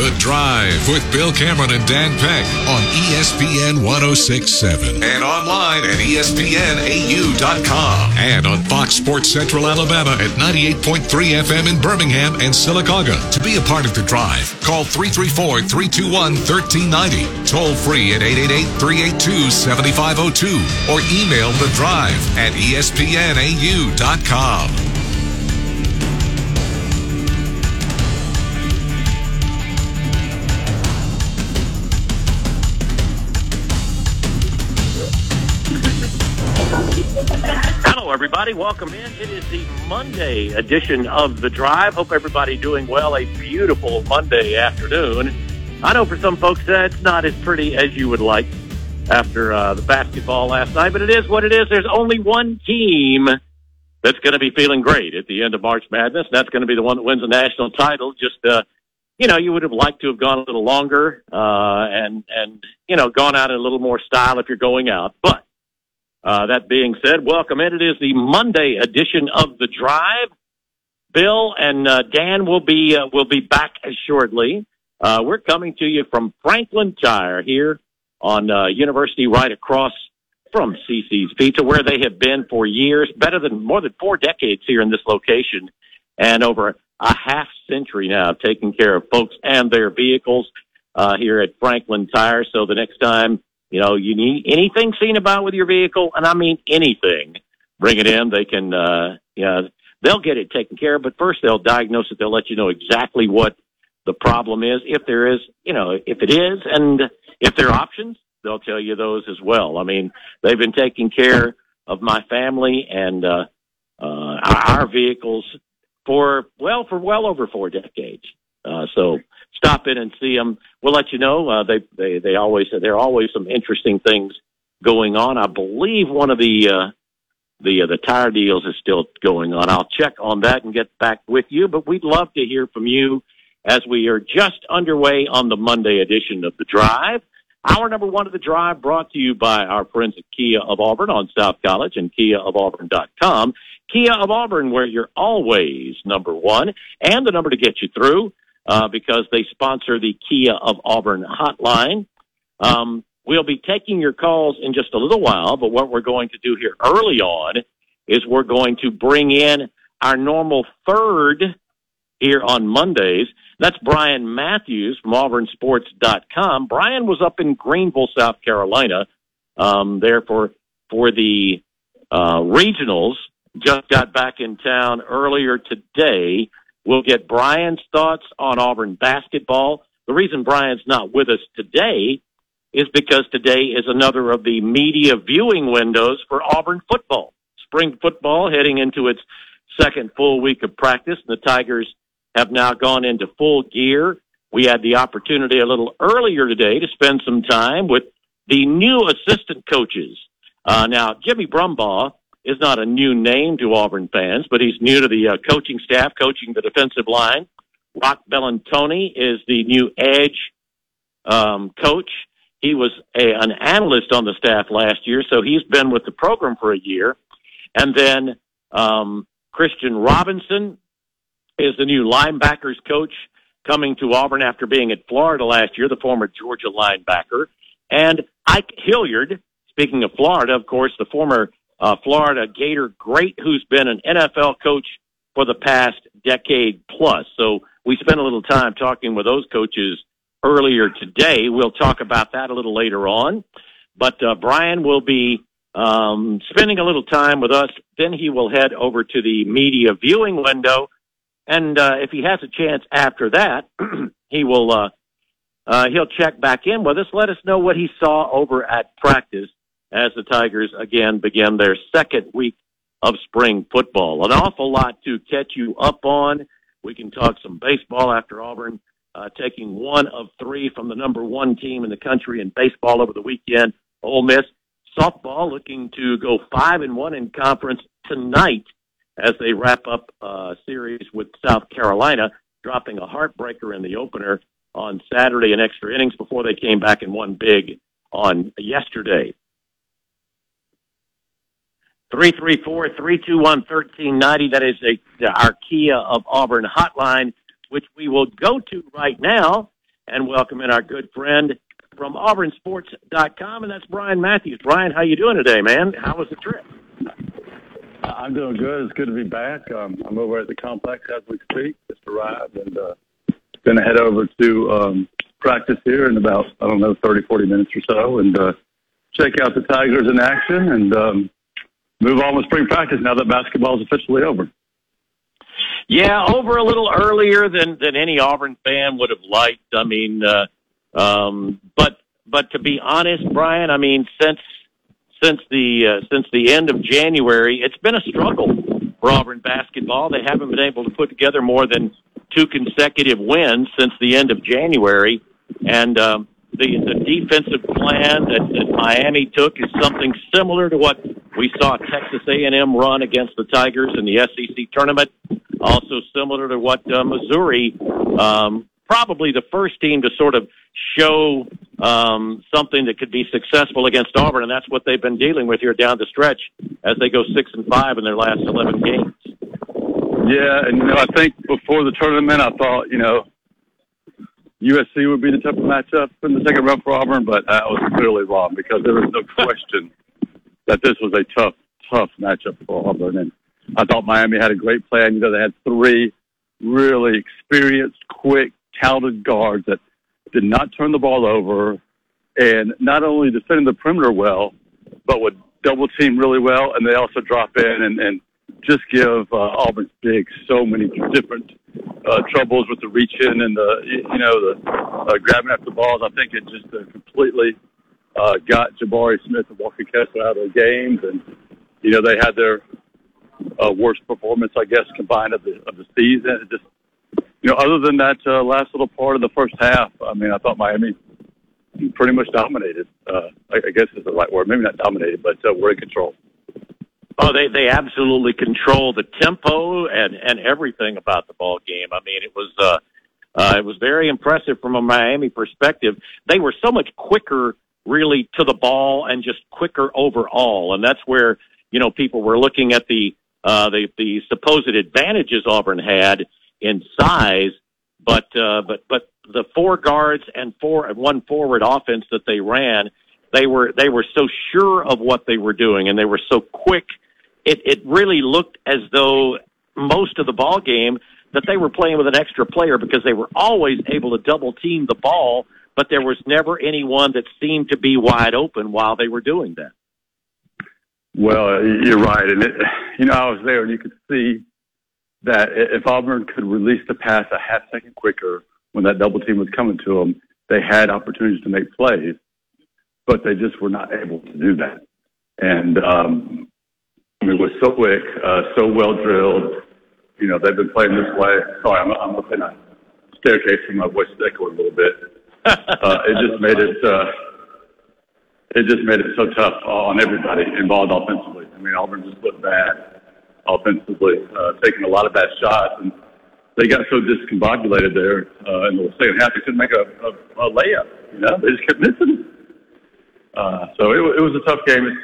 The Drive with Bill Cameron and Dan Peck on ESPN 1067 and online at ESPNAU.com and on Fox Sports Central Alabama at 98.3 FM in Birmingham and Sylacauga. To be a part of The Drive, call 334 321 1390, toll free at 888 382 7502, or email The Drive at ESPNAU.com. everybody. Welcome in. It is the Monday edition of The Drive. Hope everybody doing well. A beautiful Monday afternoon. I know for some folks that's not as pretty as you would like after uh, the basketball last night, but it is what it is. There's only one team that's going to be feeling great at the end of March Madness. And that's going to be the one that wins the national title. Just, uh, you know, you would have liked to have gone a little longer uh, and, and, you know, gone out in a little more style if you're going out. But uh, that being said, welcome in. It is the Monday edition of the Drive. Bill and uh, Dan will be uh, will be back shortly. Uh, we're coming to you from Franklin Tire here on uh, University, right across from CC's Pizza, where they have been for years, better than more than four decades here in this location, and over a half century now, taking care of folks and their vehicles uh, here at Franklin Tire. So the next time you know, you need anything seen about with your vehicle, and I mean anything. Bring it in. They can, uh, you know, they'll get it taken care of. But first, they'll diagnose it. They'll let you know exactly what the problem is, if there is, you know, if it is, and if there are options, they'll tell you those as well. I mean, they've been taking care of my family and uh, uh, our, our vehicles for well for well over four decades. Uh, so stop in and see them. We'll let you know. Uh, they they they always there are always some interesting things going on. I believe one of the uh, the uh, the tire deals is still going on. I'll check on that and get back with you. But we'd love to hear from you as we are just underway on the Monday edition of the Drive. Hour number one of the drive brought to you by our friends at Kia of Auburn on South College and KiaofAuburn.com. Kia of Auburn, where you're always number one, and the number to get you through uh, because they sponsor the Kia of Auburn hotline. Um, we'll be taking your calls in just a little while, but what we're going to do here early on is we're going to bring in our normal third here on Mondays. That's Brian Matthews from AuburnSports.com. Brian was up in Greenville, South Carolina, um, there for for the uh, regionals. Just got back in town earlier today We'll get Brian's thoughts on Auburn basketball. The reason Brian's not with us today is because today is another of the media viewing windows for Auburn football. Spring football heading into its second full week of practice. And the Tigers have now gone into full gear. We had the opportunity a little earlier today to spend some time with the new assistant coaches. Uh, now, Jimmy Brumbaugh is not a new name to Auburn fans, but he's new to the uh, coaching staff, coaching the defensive line. Roc Bellantoni is the new edge um, coach. He was a, an analyst on the staff last year, so he's been with the program for a year. And then um, Christian Robinson is the new linebackers coach coming to Auburn after being at Florida last year, the former Georgia linebacker. And Ike Hilliard, speaking of Florida, of course, the former uh, Florida Gator great who's been an NFL coach for the past decade plus. So we spent a little time talking with those coaches earlier today. We'll talk about that a little later on. But uh, Brian will be um, spending a little time with us. Then he will head over to the media viewing window. And uh, if he has a chance after that, he will uh, uh, he'll check back in with us. Let us know what he saw over at practice as the Tigers again begin their second week of spring football. An awful lot to catch you up on. We can talk some baseball after Auburn uh, taking one of three from the number one team in the country in baseball over the weekend. Ole Miss softball looking to go five and one in conference tonight as they wrap up a series with South Carolina, dropping a heartbreaker in the opener on Saturday in extra innings before they came back and won big on yesterday. 334-321-1390. That is a, our Kia of Auburn hotline, which we will go to right now and welcome in our good friend from auburnsports.com, and that's Brian Matthews. Brian, how you doing today, man? How was the trip? I'm doing good. It's good to be back. Um, I'm over at the complex as we speak. Just arrived and uh, going to head over to um, practice here in about, I don't know, 30, 40 minutes or so and uh, check out the Tigers in action and um, move on with spring practice now that basketball is officially over. Yeah, over a little earlier than than any Auburn fan would have liked. I mean, uh, um, but but to be honest, Brian, I mean, since since the uh, since the end of January, it's been a struggle for Auburn basketball. They haven't been able to put together more than two consecutive wins since the end of January, and um, the the defensive plan that, that Miami took is something similar to what we saw Texas A&M run against the Tigers in the SEC tournament. Also similar to what uh, Missouri, um, probably the first team to sort of show um, something that could be successful against Auburn, and that's what they've been dealing with here down the stretch as they go six and five in their last eleven games. Yeah, and you know, I think before the tournament, I thought you know USC would be the tougher matchup in the second round for Auburn, but I was clearly wrong because there was no question that this was a tough, tough matchup for Auburn. And I thought Miami had a great plan. You know, they had three really experienced, quick, talented guards that did not turn the ball over and not only defended the perimeter well, but would double team really well. And they also drop in and, and just give uh, Auburn's big so many different uh, troubles with the reach in and the, you know, the uh, grabbing after the balls. I think it just uh, completely uh, got Jabari Smith and Walker Kessler out of the games, and you know they had their uh, worst performance, I guess, combined of the of the season. It just you know, other than that uh, last little part of the first half, I mean, I thought Miami pretty much dominated. Uh, I, I guess is the right word. Maybe not dominated, but uh, we're in control. Oh, they they absolutely control the tempo and and everything about the ball game. I mean, it was uh, uh, it was very impressive from a Miami perspective. They were so much quicker really to the ball and just quicker overall. And that's where, you know, people were looking at the, uh, the, the supposed advantages Auburn had in size, but, uh, but, but the four guards and four and one forward offense that they ran, they were, they were so sure of what they were doing and they were so quick. It, it really looked as though most of the ball game that they were playing with an extra player because they were always able to double team the ball but there was never anyone that seemed to be wide open while they were doing that. Well, you're right, and it, you know I was there, and you could see that if Auburn could release the pass a half second quicker when that double team was coming to them, they had opportunities to make plays, but they just were not able to do that. And um, I mean, it was so quick, uh, so well drilled. You know, they've been playing this way. Sorry, I'm, I'm up in a staircase, and my voice is echoing a little bit uh, it just made it uh, it just made it so tough on everybody involved offensively. I mean, Auburn just looked bad offensively, uh, taking a lot of bad shots, and they got so discombobulated there uh, in the second half they couldn't make a, a, a layup. You know, they just kept missing. Uh, so it, it was a tough game. It's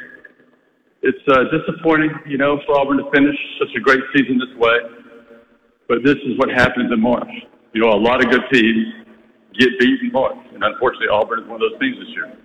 it's uh, disappointing, you know, for Auburn to finish such a great season this way. But this is what happens in March. You know, a lot of good teams get beaten March, and unfortunately, Auburn is one of those teams this year.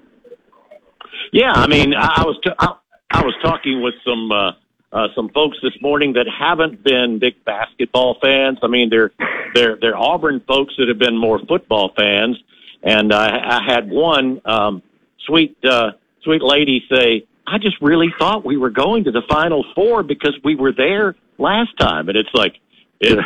Yeah, I mean, I was t- I, I was talking with some uh, uh, some folks this morning that haven't been big basketball fans. I mean, they're they're they're Auburn folks that have been more football fans, and I, I had one um, sweet uh, sweet lady say, "I just really thought we were going to the Final Four because we were there last time," and it's like. It,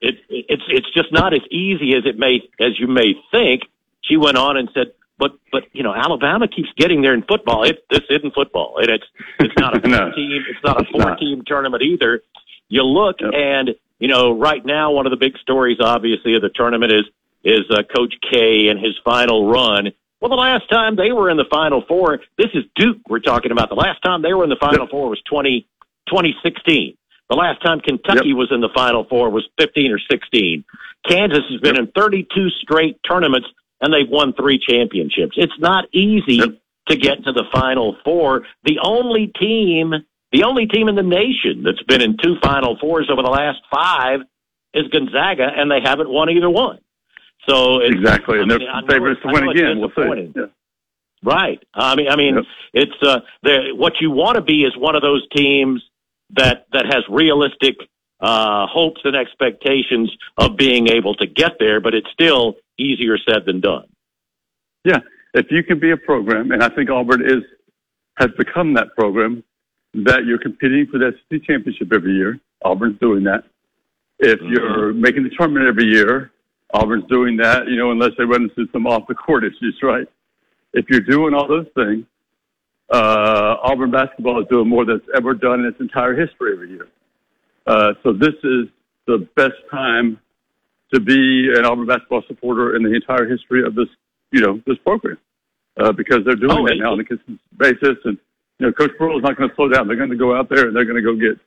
it, it's it's just not as easy as it may as you may think. She went on and said, "But but you know, Alabama keeps getting there in football. It, this isn't football. It, it's it's not a no, team. It's not a four team tournament either. You look yep. and you know, right now one of the big stories, obviously, of the tournament is is uh, Coach K and his final run. Well, the last time they were in the Final Four, this is Duke we're talking about. The last time they were in the Final yep. Four was 20, 2016. The last time Kentucky yep. was in the Final Four was 15 or 16. Kansas has been yep. in 32 straight tournaments and they've won three championships. It's not easy to get to the Final Four. The only team, the only team in the nation that's been in two Final Fours over the last five is Gonzaga, and they haven't won either one. So exactly, and they're favorites to win again. We'll see. Yeah. Right. I mean, I mean, yep. it's uh, what you want to be is one of those teams that that has realistic uh, hopes and expectations of being able to get there, but it's still easier said than done. Yeah, if you can be a program, and I think Auburn is has become that program that you're competing for the SEC championship every year. Auburn's doing that. If mm-hmm. you're making the tournament every year, Auburn's doing that. You know, unless they run into some off the court issues, right? If you're doing all those things, uh, Auburn basketball is doing more than it's ever done in its entire history every year. Uh, so this is the best time to be an Auburn basketball supporter in the entire history of this, you know, this program, uh, because they're doing oh, that now on a consistent basis. And you know, Coach Pearl is not going to slow down. They're going to go out there and they're going to go get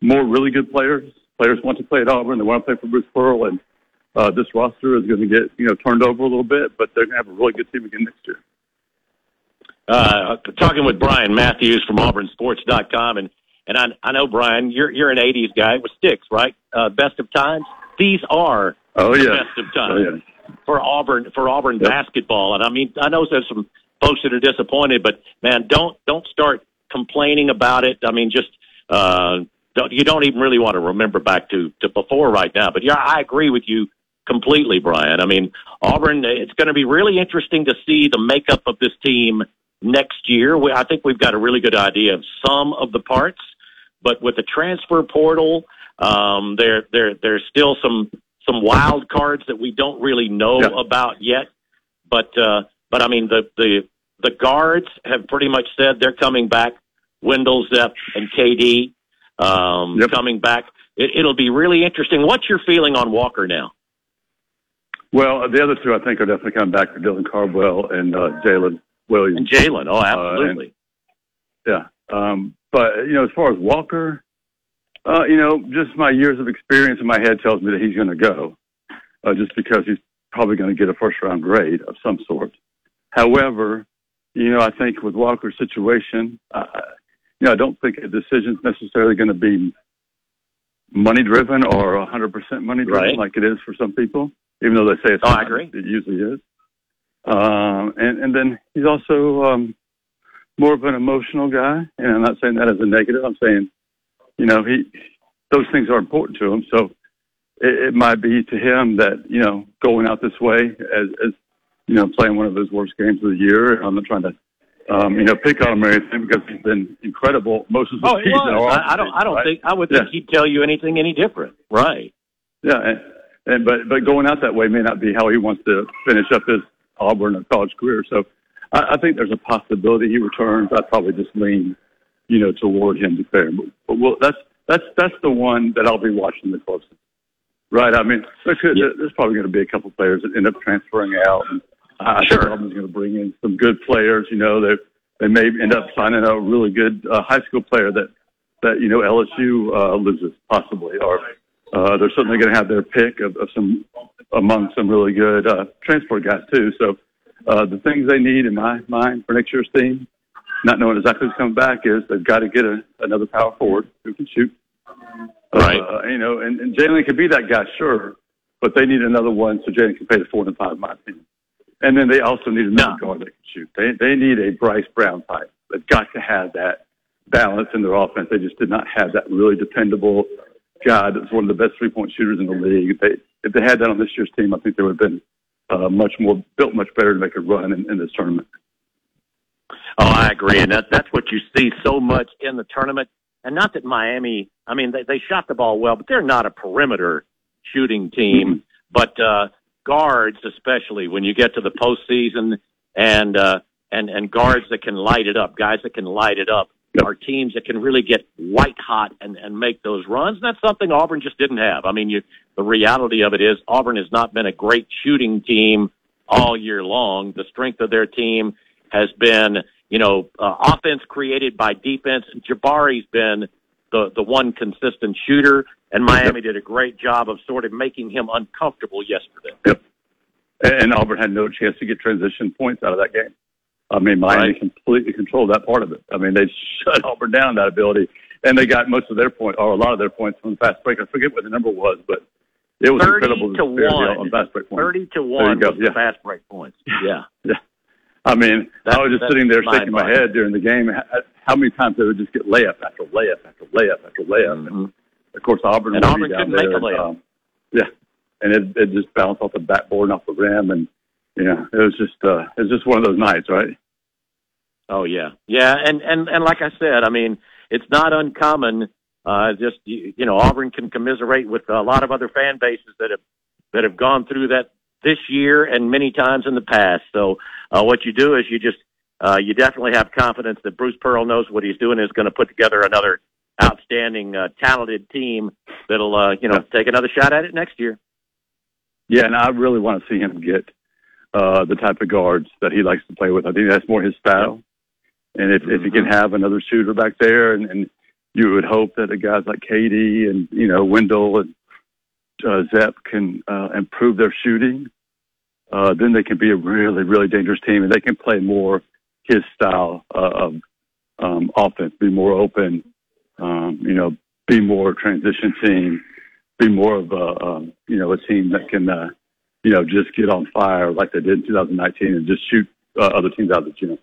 more really good players. Players want to play at Auburn. They want to play for Bruce Pearl, and uh, this roster is going to get you know turned over a little bit, but they're going to have a really good team again next year. Uh, talking with Brian Matthews from AuburnSports.com, and and I, I know Brian, you're you're an '80s guy with sticks, right? Uh, best of times. These are oh yeah, the best of times oh, yeah. for Auburn for Auburn yep. basketball. And I mean, I know there's some folks that are disappointed, but man, don't don't start complaining about it. I mean, just uh, don't, you don't even really want to remember back to to before right now. But yeah, I agree with you completely, Brian. I mean, Auburn. It's going to be really interesting to see the makeup of this team next year. We, I think we've got a really good idea of some of the parts, but with the transfer portal, um, there there there's still some some wild cards that we don't really know yeah. about yet. But uh, but I mean the the the guards have pretty much said they're coming back. Wendell, Zep, and KD um, yep. coming back. It, it'll be really interesting. What's your feeling on Walker now? Well, the other two I think are definitely coming back for Dylan Cardwell and uh, Jaylin Williams. And Jaylin, oh, absolutely. Uh, and, yeah. Um, but, you know, as far as Walker, uh, you know, just my years of experience in my head tells me that he's going to go, uh, just because he's probably going to get a first round grade of some sort. However, you know, I think with Walker's situation, uh, you know, I don't think a decision's necessarily going to be money driven or 100% money driven right. like it is for some people, even though they say it's oh, not, I agree. it usually is. Um, and, and then he's also um, more of an emotional guy. And I'm not saying that as a negative. I'm saying, you know, he those things are important to him. So it, it might be to him that you know going out this way as, as you know playing one of his worst games of the year. I'm not trying to um, you know, pick on him or anything because he's been incredible most of the oh, season. I, I don't, I don't right? think, I would think yeah. he'd tell you anything any different. Right. Yeah. And, and, but, but going out that way may not be how he wants to finish up his Auburn or college career. So I, I think there's a possibility he returns. I'd probably just lean, you know, toward him declaring. But, but we'll, that's that's that's the one that I'll be watching the closest. Right. I mean, there's, yeah. there's probably going to be a couple players that end up transferring out. And I sure. think Auburn's going to bring in some good players. You know, they they may end up signing a really good uh, high school player that that you know LSU uh, loses possibly, or uh, they're certainly going to have their pick of, of some among some really good uh, transport guys too. So uh, the things they need in my mind for next year's team, not knowing exactly who's coming back, is they've got to get a, another power forward who can shoot. Right. Uh, you know, and, and Jaylin could be that guy, sure, but they need another one so Jaylin can pay the four and five, in my opinion. And then they also need another no. guard that can shoot. They they need a Bryce Brown type. They've got to have that balance in their offense. They just did not have that really dependable guy that's one of the best three point shooters in the league. If they if they had that on this year's team, I think they would have been uh, much more built much better to make a run in, in this tournament. Oh, I agree, and that, that's what you see so much in the tournament. And not that Miami, I mean, they, they shot the ball well, but they're not a perimeter shooting team. Mm-hmm. But uh, guards, especially when you get to the postseason, and uh, and and guards that can light it up, guys that can light it up, are teams that can really get white hot and and make those runs. And that's something Auburn just didn't have. I mean, you the reality of it is Auburn has not been a great shooting team all year long. The strength of their team has been, you know, uh, offense created by defense. Jabari's been the the one consistent shooter, and Miami did a great job of sort of making him uncomfortable yesterday. Yep. And Auburn had no chance to get transition points out of that game. I mean, Miami right. completely controlled that part of it. I mean, they shut Auburn down that ability, and they got most of their point or a lot of their points from the fast break. I forget what the number was, but it was 30 incredible to one. on fast break points. Thirty to one was yeah. fast break points. Yeah, yeah. I mean, I was just sitting there shaking my head during the game. How many times they would just get layup after layup after layup after layup? Mm-hmm. And of course, Auburn and Auburn couldn't there. make a layup. um, yeah, and it it just bounced off the backboard and off the rim, and you know, it was just uh, it was just one of those nights, right? Oh yeah, yeah, and and and like I said, I mean, it's not uncommon. Uh, just you, you know, Auburn can commiserate with a lot of other fan bases that have that have gone through that this year and many times in the past. So uh, what you do is you just uh, you definitely have confidence that Bruce Pearl knows what he's doing is going to put together another outstanding, uh, talented team that'll uh, you know take another shot at it next year. Yeah, and I really want to see him get uh, the type of guards that he likes to play with. I think that's more his style. And if, mm-hmm. if he can have another shooter back there, and, and you would hope that the guys like KD and you know Wendell and uh, Zep can uh, improve their shooting, uh, then they can be a really really dangerous team, and they can play more his style of um, offense, be more open, um, you know, be more transition team, be more of a you know a team that can uh, you know just get on fire like they did in 2019 and just shoot uh, other teams out of the gym.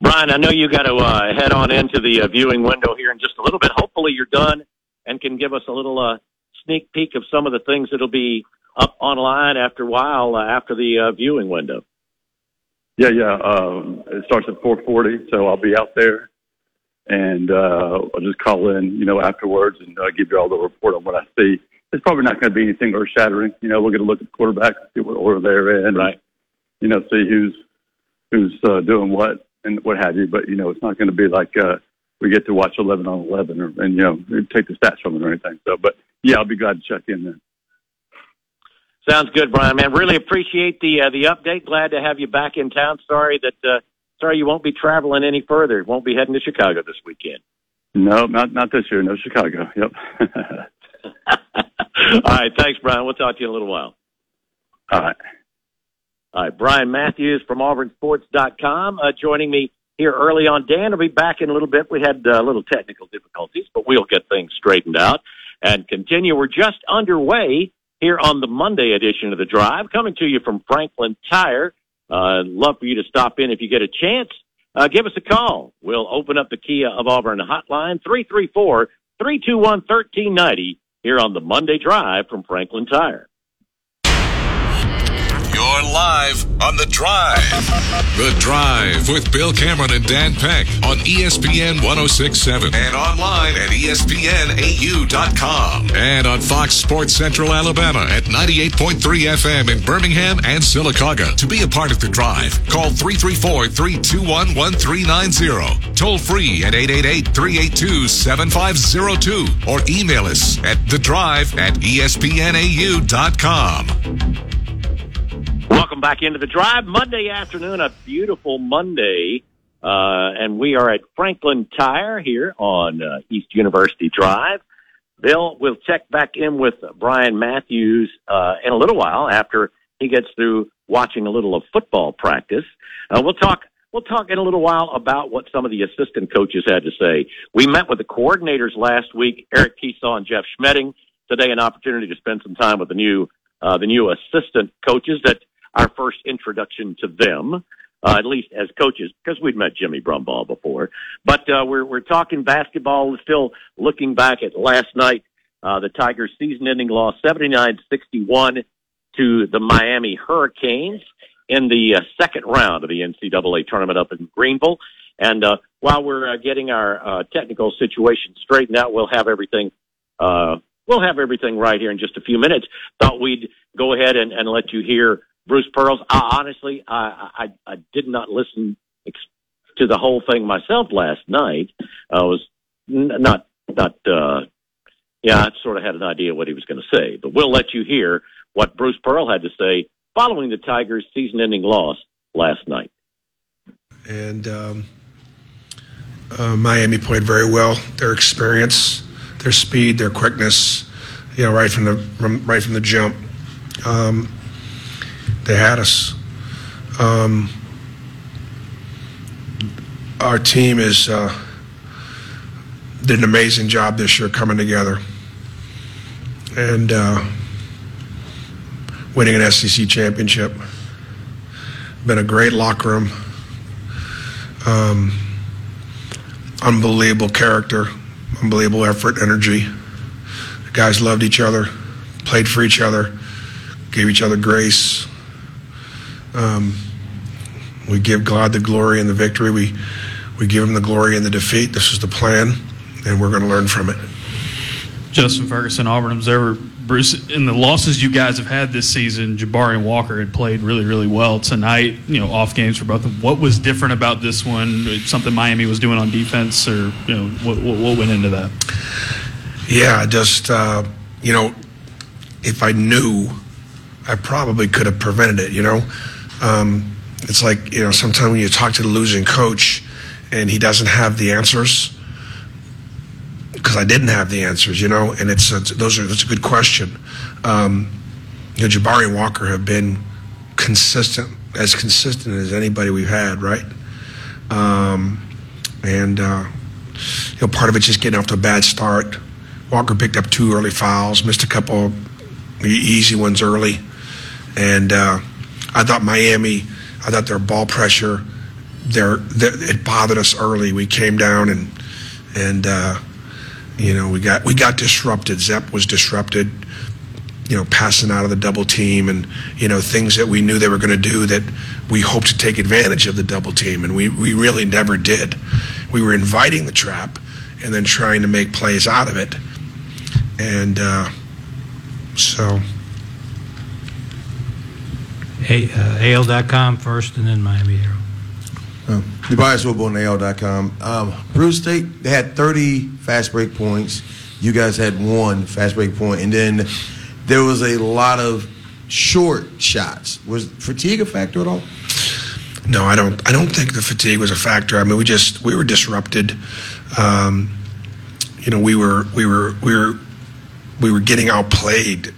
Brian, I know you got to uh, head on into the uh, viewing window here in just a little bit. Hopefully, you're done and can give us a little uh, sneak peek of some of the things that'll be up online after a while uh, after the uh, viewing window. Yeah, yeah. Um, it starts at 4:40, so I'll be out there, and uh, I'll just call in, you know, afterwards and uh, give you all the report on what I see. It's probably not going to be anything earth shattering. You know, we'll get a look at the quarterback, see what order they're in, right? And, you know, see who's who's uh, doing what and what have you. But you know, it's not going to be like uh, we get to watch 11 on 11 or and you know take the stats from it or anything. So, but yeah, I'll be glad to check in then. Sounds good, Brian. Man, really appreciate the uh, the update. Glad to have you back in town. Sorry that uh, sorry you won't be traveling any further. Won't be heading to Chicago this weekend. No, not not this year. No Chicago. Yep. All right. Thanks, Brian. We'll talk to you in a little while. All right. All right. Brian Matthews from AuburnSports.com uh, joining me here early on. Dan will be back in a little bit. We had uh, a little technical difficulties, but we'll get things straightened out and continue. We're just underway here on the Monday edition of the Drive, coming to you from Franklin Tire. Uh, love for you to stop in if you get a chance. Uh, give us a call. We'll open up the Kia of Auburn hotline, 334 321 1390 here on the Monday Drive from Franklin Tire. Live on The Drive. The Drive with Bill Cameron and Dan Peck on ESPN 1067 and online at ESPNAU.com and on Fox Sports Central Alabama at 98.3 FM in Birmingham and Sylacauga. To be a part of The Drive, call 334 321 1390. Toll free at 888 382 7502 or email us at The Drive at ESPNAU.com. Welcome back into the drive. Monday afternoon, a beautiful Monday. Uh, and we are at Franklin Tire here on uh, East University Drive. Bill we'll check back in with Brian Matthews uh, in a little while after he gets through watching a little of football practice. Uh, we'll talk. We'll talk in a little while about what some of the assistant coaches had to say. We met with the coordinators last week, Eric Kiesau and Jeff Schmedding. Today, an opportunity to spend some time with the new uh, the new assistant coaches that our first introduction to them, uh, at least as coaches, because we'd met Jimmy Brumbaugh before. But uh, we're we're talking basketball. Still looking back at last night, uh, the Tigers' season-ending loss, 79-61 to the Miami Hurricanes in the uh, second round of the NCAA tournament up in Greenville. And uh, while we're uh, getting our technical situation straightened out, we'll have everything. We'll have everything right here in just a few minutes. Thought we'd go ahead and, and let you hear Bruce Pearl's. I, honestly, I, I, I did not listen ex- to the whole thing myself last night. I was n- not not uh, Yeah, I sort of had an idea what he was going to say, but we'll let you hear what Bruce Pearl had to say following the Tigers' season-ending loss last night. And um, uh, Miami played very well. Their experience, their speed, their quickness, you know, right from the from, right from the jump, um, they had us. Um, our team is uh, did an amazing job this year coming together and uh, winning an SEC championship. Been a great locker room. Um, unbelievable character, unbelievable effort, energy. The guys loved each other, played for each other, gave each other grace. Um, we give God the glory and the victory. We we give him the glory and the defeat. This is the plan, and we're going to learn from it. Justin Ferguson, Auburn Observer. Bruce, in the losses you guys have had this season, Jabari and Walker had played really, really well tonight. You know, off games for both of them. What was different about this one? Something Miami was doing on defense, or you know, what, what went into that? Yeah, just uh, you know, if I knew, I probably could have prevented it. You know, um, it's like you know, sometimes when you talk to the losing coach, and he doesn't have the answers because I didn't have the answers, you know, and it's, it's those are that's a good question. Um, you know, Jabari and Walker have been consistent, as consistent as anybody we've had, right? Um, and uh, you know, part of it's just getting off to a bad start. Walker picked up two early fouls, missed a couple easy ones early, and uh, I thought Miami, I thought their ball pressure, their, their it bothered us early. We came down and and. Uh, you know, we got we got disrupted. Zep was disrupted. You know, passing out of the double team, and you know things that we knew they were going to do that we hoped to take advantage of the double team, and we we really never did. We were inviting the trap, and then trying to make plays out of it, and uh, so. Hey, uh, AL.com first, and then Miami Herald. Uh, Tobias Wilbo on AL.com. Um, Bruce State, they had 30 fast break points. You guys had one fast break point, and then there was a lot of short shots. Was fatigue a factor at all? No, I don't. I don't think the fatigue was a factor. I mean, we just we were disrupted. Um, you know, we were we were we were we were getting outplayed.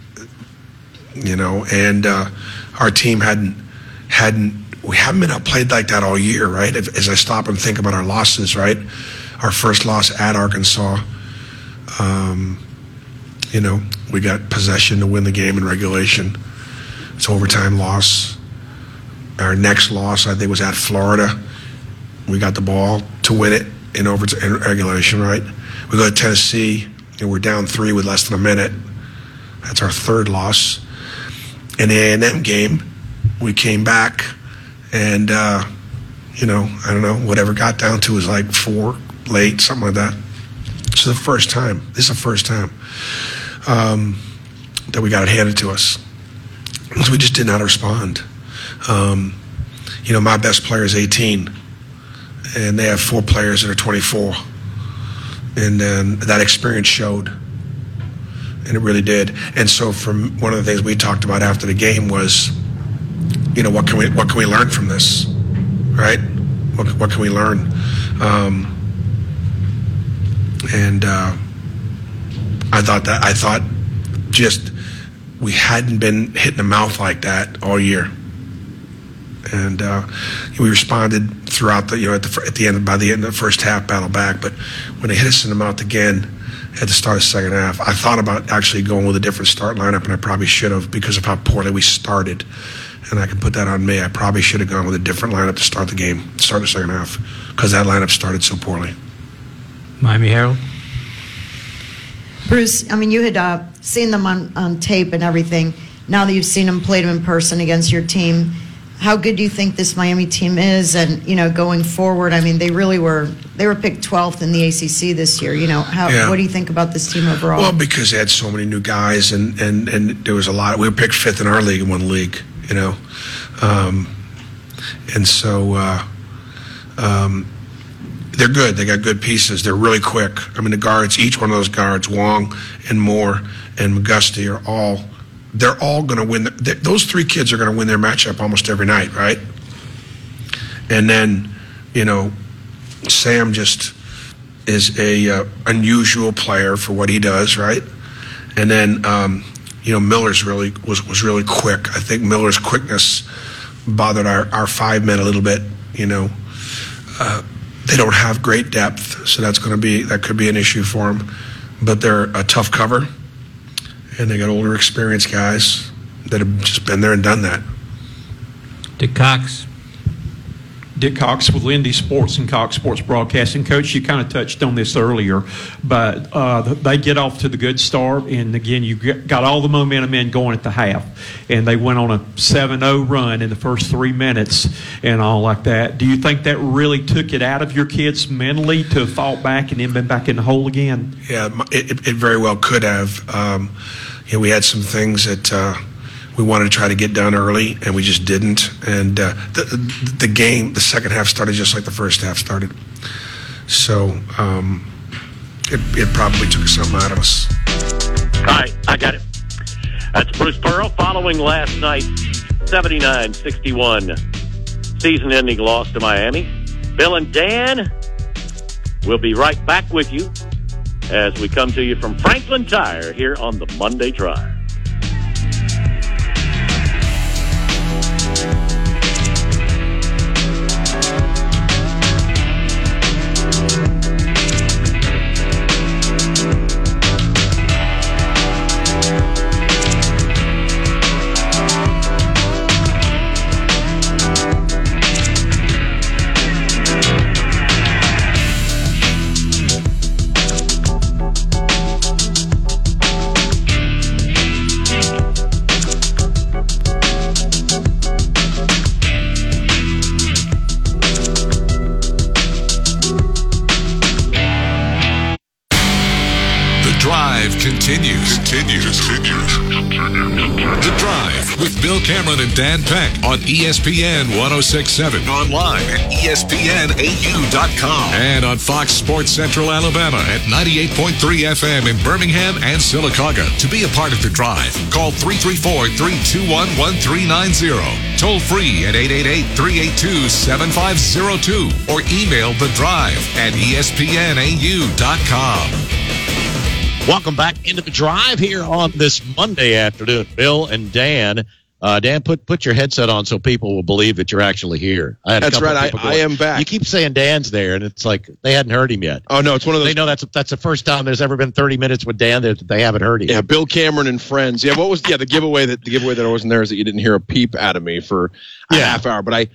You know, and uh, our team hadn't hadn't we haven't been outplayed like that all year, right? As I stop and think about our losses, right? Our first loss at Arkansas, um, you know, we got possession to win the game in regulation. It's overtime loss. Our next loss, I think, was at Florida. We got the ball to win it in overtime in regulation, right? We go to Tennessee, and we're down three with less than a minute. That's our third loss. The A&M game, we came back and uh, you know, I don't know, whatever got down to was like four late, something like that. Is the first time. This is the first time um, that we got it handed to us. So we just did not respond. Um, you know, my best player is 18, and they have four players that are 24. And then that experience showed, and it really did. And so, from one of the things we talked about after the game was you know, what can we what can we learn from this, right? What what can we learn? Um, and uh, I thought that I thought just we hadn't been hit in the mouth like that all year, and uh, we responded throughout the you know at the at the end by the end of the first half battle back, but when they hit us in the mouth again at the start of the second half, I thought about actually going with a different start lineup, and I probably should have because of how poorly we started and I can put that on me. I probably should have gone with a different lineup to start the game, start the second half, because that lineup started so poorly. Miami Herald. Bruce, I mean, you had uh, seen them on, on tape and everything. Now that you've seen them played them in person against your team, how good do you think this Miami team is? And you know, going forward, I mean, they really were they were picked 12th in the ACC this year. You know, how Yeah. what do you think about this team overall? Well, because they had so many new guys, and and and there was a lot. We were picked fifth in our league in one league, you know, um, and so uh, um, they're good. They got good pieces. They're really quick. I mean, the guards, each one of those guards, Wong and Moore and McGusty, are all they're all going to win. The, those three kids are going to win their matchup almost every night, right? And then, you know, Sam just is a uh, unusual player for what he does, right? And then, um, you know, Miller's really was was really quick. I think Miller's quickness bothered our, our five men a little bit. You know, uh, they don't have great depth, so that's going to be that could be an issue for them. But they're a tough cover, and they got older, experienced guys that have just been there and done that. Dick Cox. Dick Cox with Lindy Sports and Cox Sports Broadcasting. Coach, you kind of touched on this earlier, but uh, they get off to the good start. And again, you got all the momentum in going at the half. And they went on a 7 0 run in the first three minutes and all like that. Do you think that really took it out of your kids mentally to have fought back and then been back in the hole again? Yeah, it, it very well could have. Um, you know, we had some things that. Uh, we wanted to try to get done early, and we just didn't. And uh, the the game, the second half started just like the first half started. So um, it, it probably took something out of us. All right, I got it. That's Bruce Pearl following last night's 79-61 season-ending loss to Miami. Bill and Dan we'll be right back with you as we come to you from Franklin Tire here on the Monday Drive. Cameron and Dan Peck on ESPN 1067. Online at ESPNAU.com. And on Fox Sports Central Alabama at 98.3 FM in Birmingham and Sylacauga. To be a part of The Drive, call 334 321 1390. Toll free at 888 382 7502 or email The Drive at ESPNAU.com. Welcome back into the drive here on this Monday afternoon. Bill and Dan. Uh, Dan, put put your headset on so people will believe that you're actually here. that's right. I, I, am back. You keep saying Dan's there, and it's like they hadn't heard him yet. Oh no, it's one of those. They know that's that's the first time there's ever been 30 minutes with Dan that they haven't heard him. Yeah, Bill Cameron and friends. Yeah, what was yeah the giveaway that the giveaway that I wasn't there is that you didn't hear a peep out of me for a half hour, but I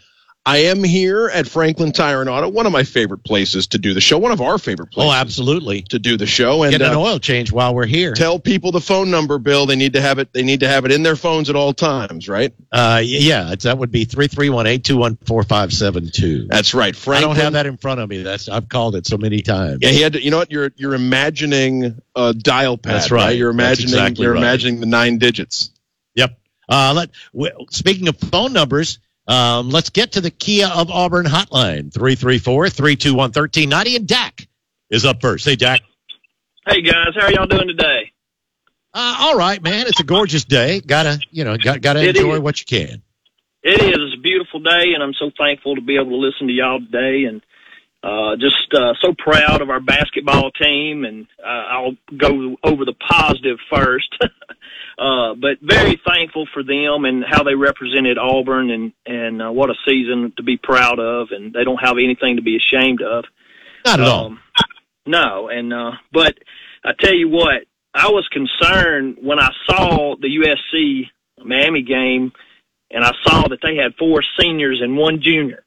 I am here at Franklin Tire and Auto, one of my favorite places to do the show, one of our favorite oh, places. Oh, absolutely. To do the show and get an uh, oil change while we're here. Tell people the phone number, Bill. They need to have it. They need to have it in their phones at all times, right? Uh, yeah, that would be three three one eight two one four five seven two. That's right. Franklin, I don't have that in front of me. That's I've called it so many times. Yeah, he had. To, you know what? You're you're imagining a dial pad. That's right. right? You're imagining. Exactly you're right. imagining the nine digits. Yep. Uh, let. W- speaking of phone numbers. Um, let's get to the Kia of Auburn hotline 334 321 1390. And Dak is up first. Hey, Dak. Hey, guys. How are y'all doing today? Uh, all right, man. It's a gorgeous day. Gotta, you know, got, gotta enjoy what you can. It is. It's a beautiful day, and I'm so thankful to be able to listen to y'all today. And uh, just uh, so proud of our basketball team, and uh, I'll go over the positive first. uh, but very thankful for them and how they represented Auburn, and and uh, what a season to be proud of, and they don't have anything to be ashamed of. Not at all. Um, no, and uh, but I tell you what, I was concerned when I saw the USC Miami game, and I saw that they had four seniors and one junior.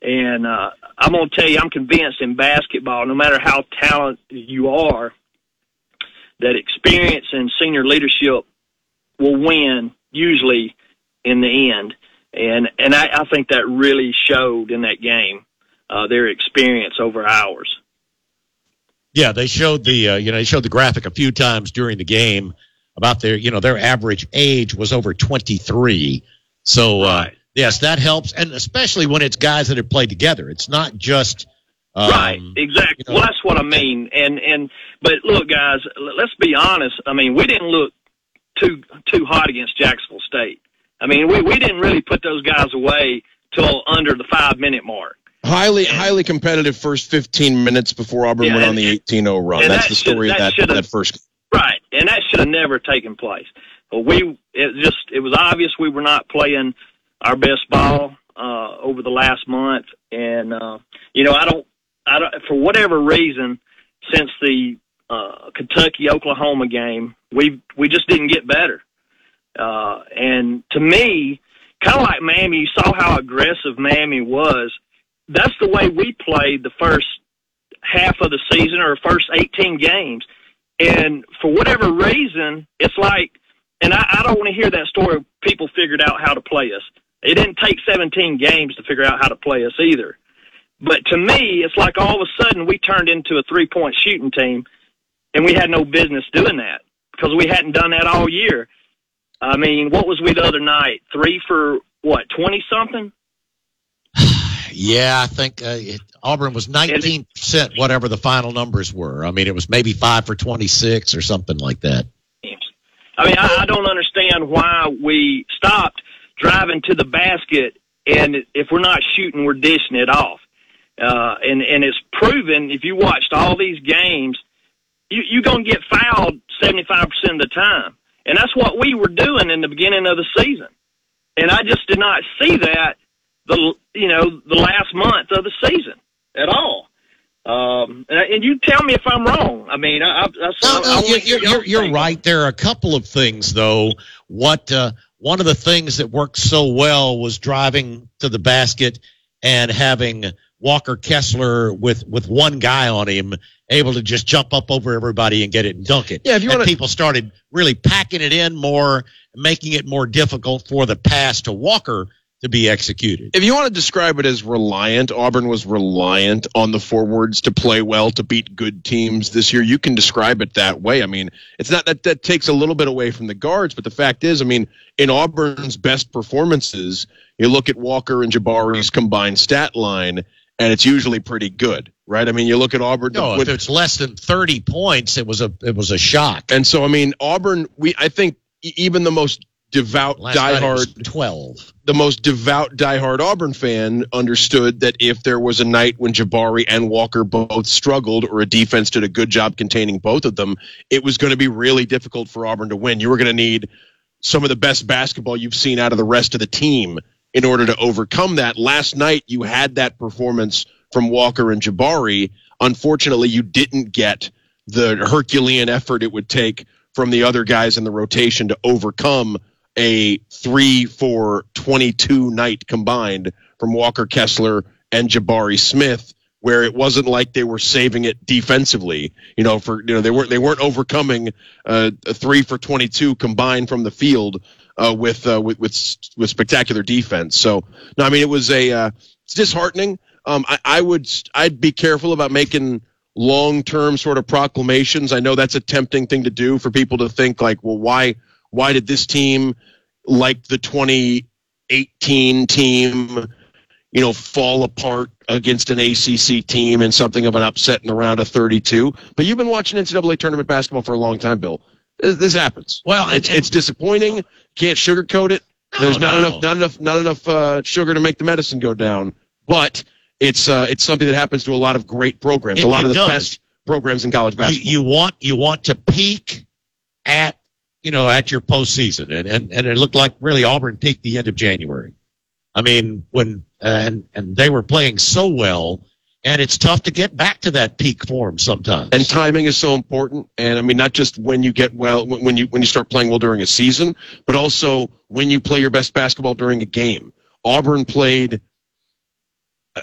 And uh, I'm going to tell you, I'm convinced in basketball, no matter how talented you are, that experience and senior leadership will win usually in the end. And and I, I think that really showed in that game, uh, their experience over ours. Yeah, they showed the uh, you know they showed the graphic a few times during the game about their you know their average age was over 23. So uh, yes, that helps, and especially when it's guys that have played together. It's not just Um, right, exactly. You know, well, that's what I mean. And and but look, guys, let's be honest. I mean, we didn't look too too hot against Jacksonville State. I mean, we we didn't really put those guys away till under the five minute mark. Highly and, highly competitive first 15 minutes before Auburn yeah, went on the 18-0 run. That's that the story of that, that, that first. Right, and that should have never taken place. But we it just it was obvious we were not playing our best ball uh, over the last month, and uh, you know I don't I don't for whatever reason since the uh, Kentucky Oklahoma game we we just didn't get better, uh, and to me, kind of like Miami, you saw how aggressive Miami was. That's the way we played the first half of the season or first 18 games. And for whatever reason, it's like, and I, I don't want to hear that story. People figured out how to play us. It didn't take 17 games to figure out how to play us either. But to me, it's like all of a sudden we turned into a three point shooting team, and we had no business doing that because we hadn't done that all year. I mean, what was we the other night? Three for what? Twenty something? yeah, I think uh, it, Auburn was nineteen percent, whatever the final numbers were. I mean, it was maybe five for twenty six or something like that. I mean, I, I don't understand why we stopped driving to the basket, and if we're not shooting, we're dishing it off. Uh, and and it's proven if you watched all these games, you you're gonna get fouled seventy five percent of the time, and that's what we were doing in the beginning of the season. And I just did not see that the you know the last month of the season at all. Um, and, and you tell me if I'm wrong. I mean, I, I, no, no, I, you're, you're, you're right. There are a couple of things though. What uh, one of the things that worked so well was driving to the basket and having Walker Kessler with with one guy on him, able to just jump up over everybody and get it and dunk it. Yeah, if you want people started really packing it in more, making it more difficult for the pass to Walker to be executed. If you want to describe it as reliant, Auburn was reliant on the forwards to play well to beat good teams this year. You can describe it that way. I mean, it's not that that takes a little bit away from the guards, but the fact is, I mean, in Auburn's best performances, you look at Walker and Jabari's combined stat line, and it's usually pretty good, right? I mean, you look at Auburn. No, with, if it's less than thirty points, it was a it was a shock. And so, I mean, Auburn. We I think even the most devout Last diehard 12 the most devout diehard auburn fan understood that if there was a night when jabari and walker both struggled or a defense did a good job containing both of them it was going to be really difficult for auburn to win you were going to need some of the best basketball you've seen out of the rest of the team in order to overcome that last night you had that performance from walker and jabari unfortunately you didn't get the herculean effort it would take from the other guys in the rotation to overcome a three for 22 night combined from Walker Kessler and Jabari Smith, where it wasn't like they were saving it defensively. You know, for you know they weren't they weren't overcoming uh, a three for 22 combined from the field uh, with, uh, with with with spectacular defense. So no, I mean it was a uh, it's disheartening. Um, I, I would I'd be careful about making long term sort of proclamations. I know that's a tempting thing to do for people to think like, well, why why did this team, like the 2018 team, you know, fall apart against an ACC team and something of an upset in the round of 32? But you've been watching NCAA tournament basketball for a long time, Bill. This happens. Well, it's, it's disappointing. Can't sugarcoat it. There's not no. enough, not enough, not enough uh, sugar to make the medicine go down. But it's uh, it's something that happens to a lot of great programs, it, a lot of the does. best programs in college basketball. You, you, want you want to peak at you know, at your postseason. And, and, and it looked like really Auburn peaked the end of January. I mean, when, and, and they were playing so well, and it's tough to get back to that peak form sometimes. And timing is so important. And I mean, not just when you get well, when you, when you start playing well during a season, but also when you play your best basketball during a game. Auburn played,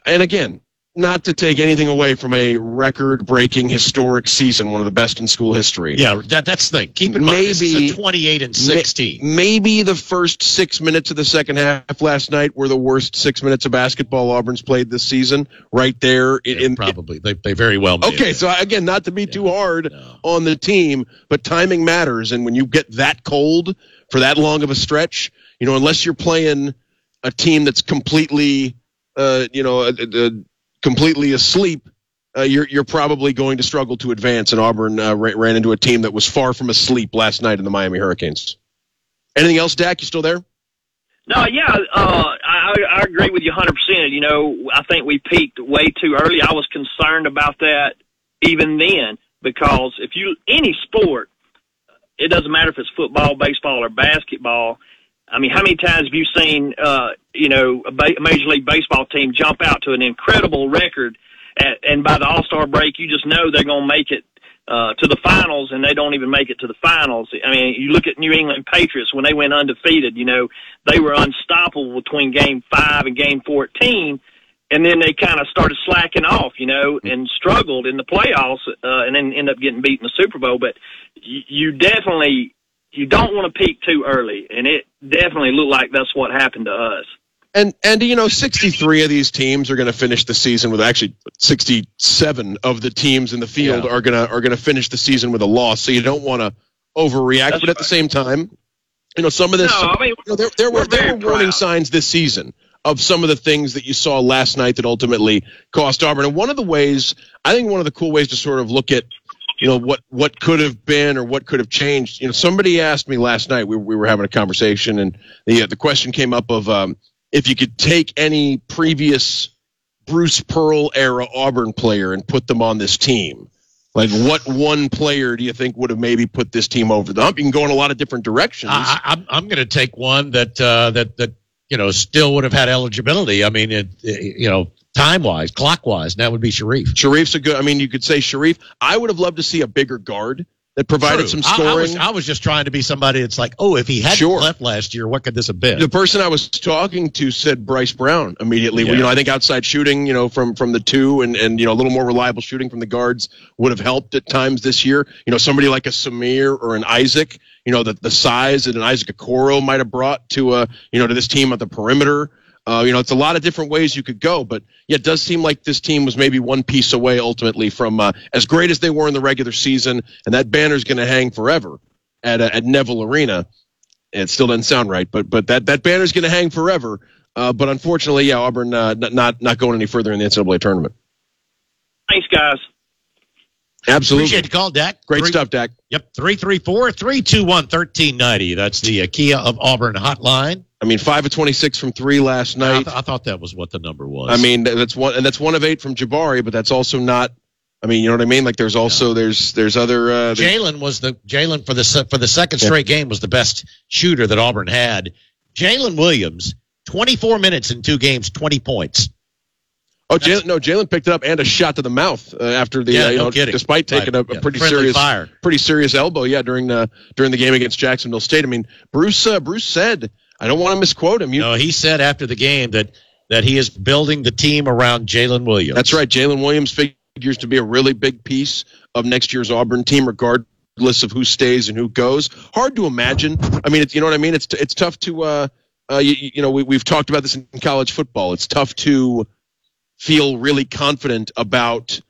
and again, not to take anything away from a record-breaking historic season, one of the best in school history. Yeah, that, that's the thing. Keep in maybe, mind, 28 and 16. May, maybe the first six minutes of the second half last night were the worst six minutes of basketball Auburn's played this season. Right there, yeah, in, probably it, they they very well. okay, so again, not to be yeah, too hard no. on the team, but timing matters, and when you get that cold for that long of a stretch, you know, unless you're playing a team that's completely uh, you know, uh, uh, completely asleep uh, you're you're probably going to struggle to advance. And Auburn uh, ran, ran into a team that was far from asleep last night in the Miami Hurricanes. Anything else, Dak? You still there? No, yeah, uh, I, I agree with you 100%. You know, I think we peaked way too early. I was concerned about that even then because if you, any sport, it doesn't matter if it's football, baseball, or basketball. I mean, how many times have you seen, uh, you know, a ba- Major League Baseball team jump out to an incredible record, at, and by the All Star break, you just know they're going to make it uh, to the finals, and they don't even make it to the finals. I mean, you look at New England Patriots when they went undefeated. You know, they were unstoppable between Game Five and Game Fourteen, and then they kind of started slacking off. You know, and struggled in the playoffs, uh, and then end up getting beat in the Super Bowl. But you, you definitely you don't want to peak too early, and it definitely looked like that's what happened to us. And and you know, 63 of these teams are going to finish the season with actually 67 of the teams in the field yeah. are gonna are going to finish the season with a loss. So you don't want to overreact, That's but at the same time, you know, some of this. No, I mean, you know, there, there were there were warning signs this season of some of the things that you saw last night that ultimately cost Auburn. And one of the ways, I think, one of the cool ways to sort of look at you know what what could have been or what could have changed. You know, somebody asked me last night. We, we were having a conversation, and the uh, the question came up of um, if you could take any previous Bruce Pearl era Auburn player and put them on this team. Like, what one player do you think would have maybe put this team over the hump? You can go in a lot of different directions. I, I'm, I'm going to take one that uh, that that you know still would have had eligibility. I mean, it, it you know time wise, clock wise, that would be Sharife. Sharife's a good. I mean, you could say Sharife. I would have loved to see a bigger guard that provided True. some scoring. I, I, was, I, was, just trying to be somebody that's like, oh, if he hadn't sure. left last year, what could this have been? The person I was talking to said Bryce Brown immediately. Yeah. You know, I think outside shooting, you know, from from the two and and you know a little more reliable shooting from the guards would have helped at times this year. You know, somebody like a Samir or an Isaac. You know, the the size that an Isaac Okoro might have brought to a you know to this team at the perimeter. Uh, you know, it's a lot of different ways you could go, but yeah, it does seem like this team was maybe one piece away ultimately from uh, as great as they were in the regular season, and that banner's going to hang forever at uh, at Neville Arena. It still doesn't sound right, but but that that banner's going to hang forever. Uh, but unfortunately, yeah, Auburn uh, not not going any further in the NCAA tournament. Thanks, guys. Absolutely. Appreciate the call, Dak. Great Three, stuff, Dak. Yep. 334 321 1390. That's the uh, Kia of Auburn hotline. I mean, five of twenty-six from three last night. I, th- I, thought that was what the number was. I mean, that's one, and that's one of eight from Jabari, but that's also not. I mean, you know what I mean? Like, there's also there's there's other. Uh, Jaylin was the Jaylin for the for the second straight yeah. game was the best shooter that Auburn had. Jaylin Williams, 24 minutes in two games, 20 points. Oh, Jaylin, no, Jaylin picked it up and a shot to the mouth uh, after the, yeah, uh, you no know, kidding. despite taking a, a pretty serious, fire. pretty serious elbow, yeah, during the during the game against Jacksonville State. I mean, Bruce uh, Bruce said I don't want to misquote him. You, no, he said after the game that that he is building the team around Jaylin Williams. That's right. Jaylin Williams figures to be a really big piece of next year's Auburn team, regardless of who stays and who goes. Hard to imagine. I mean, it's, you know what I mean. It's it's tough to. Uh, uh, you, you know, we, we've talked about this in college football. It's tough to feel really confident about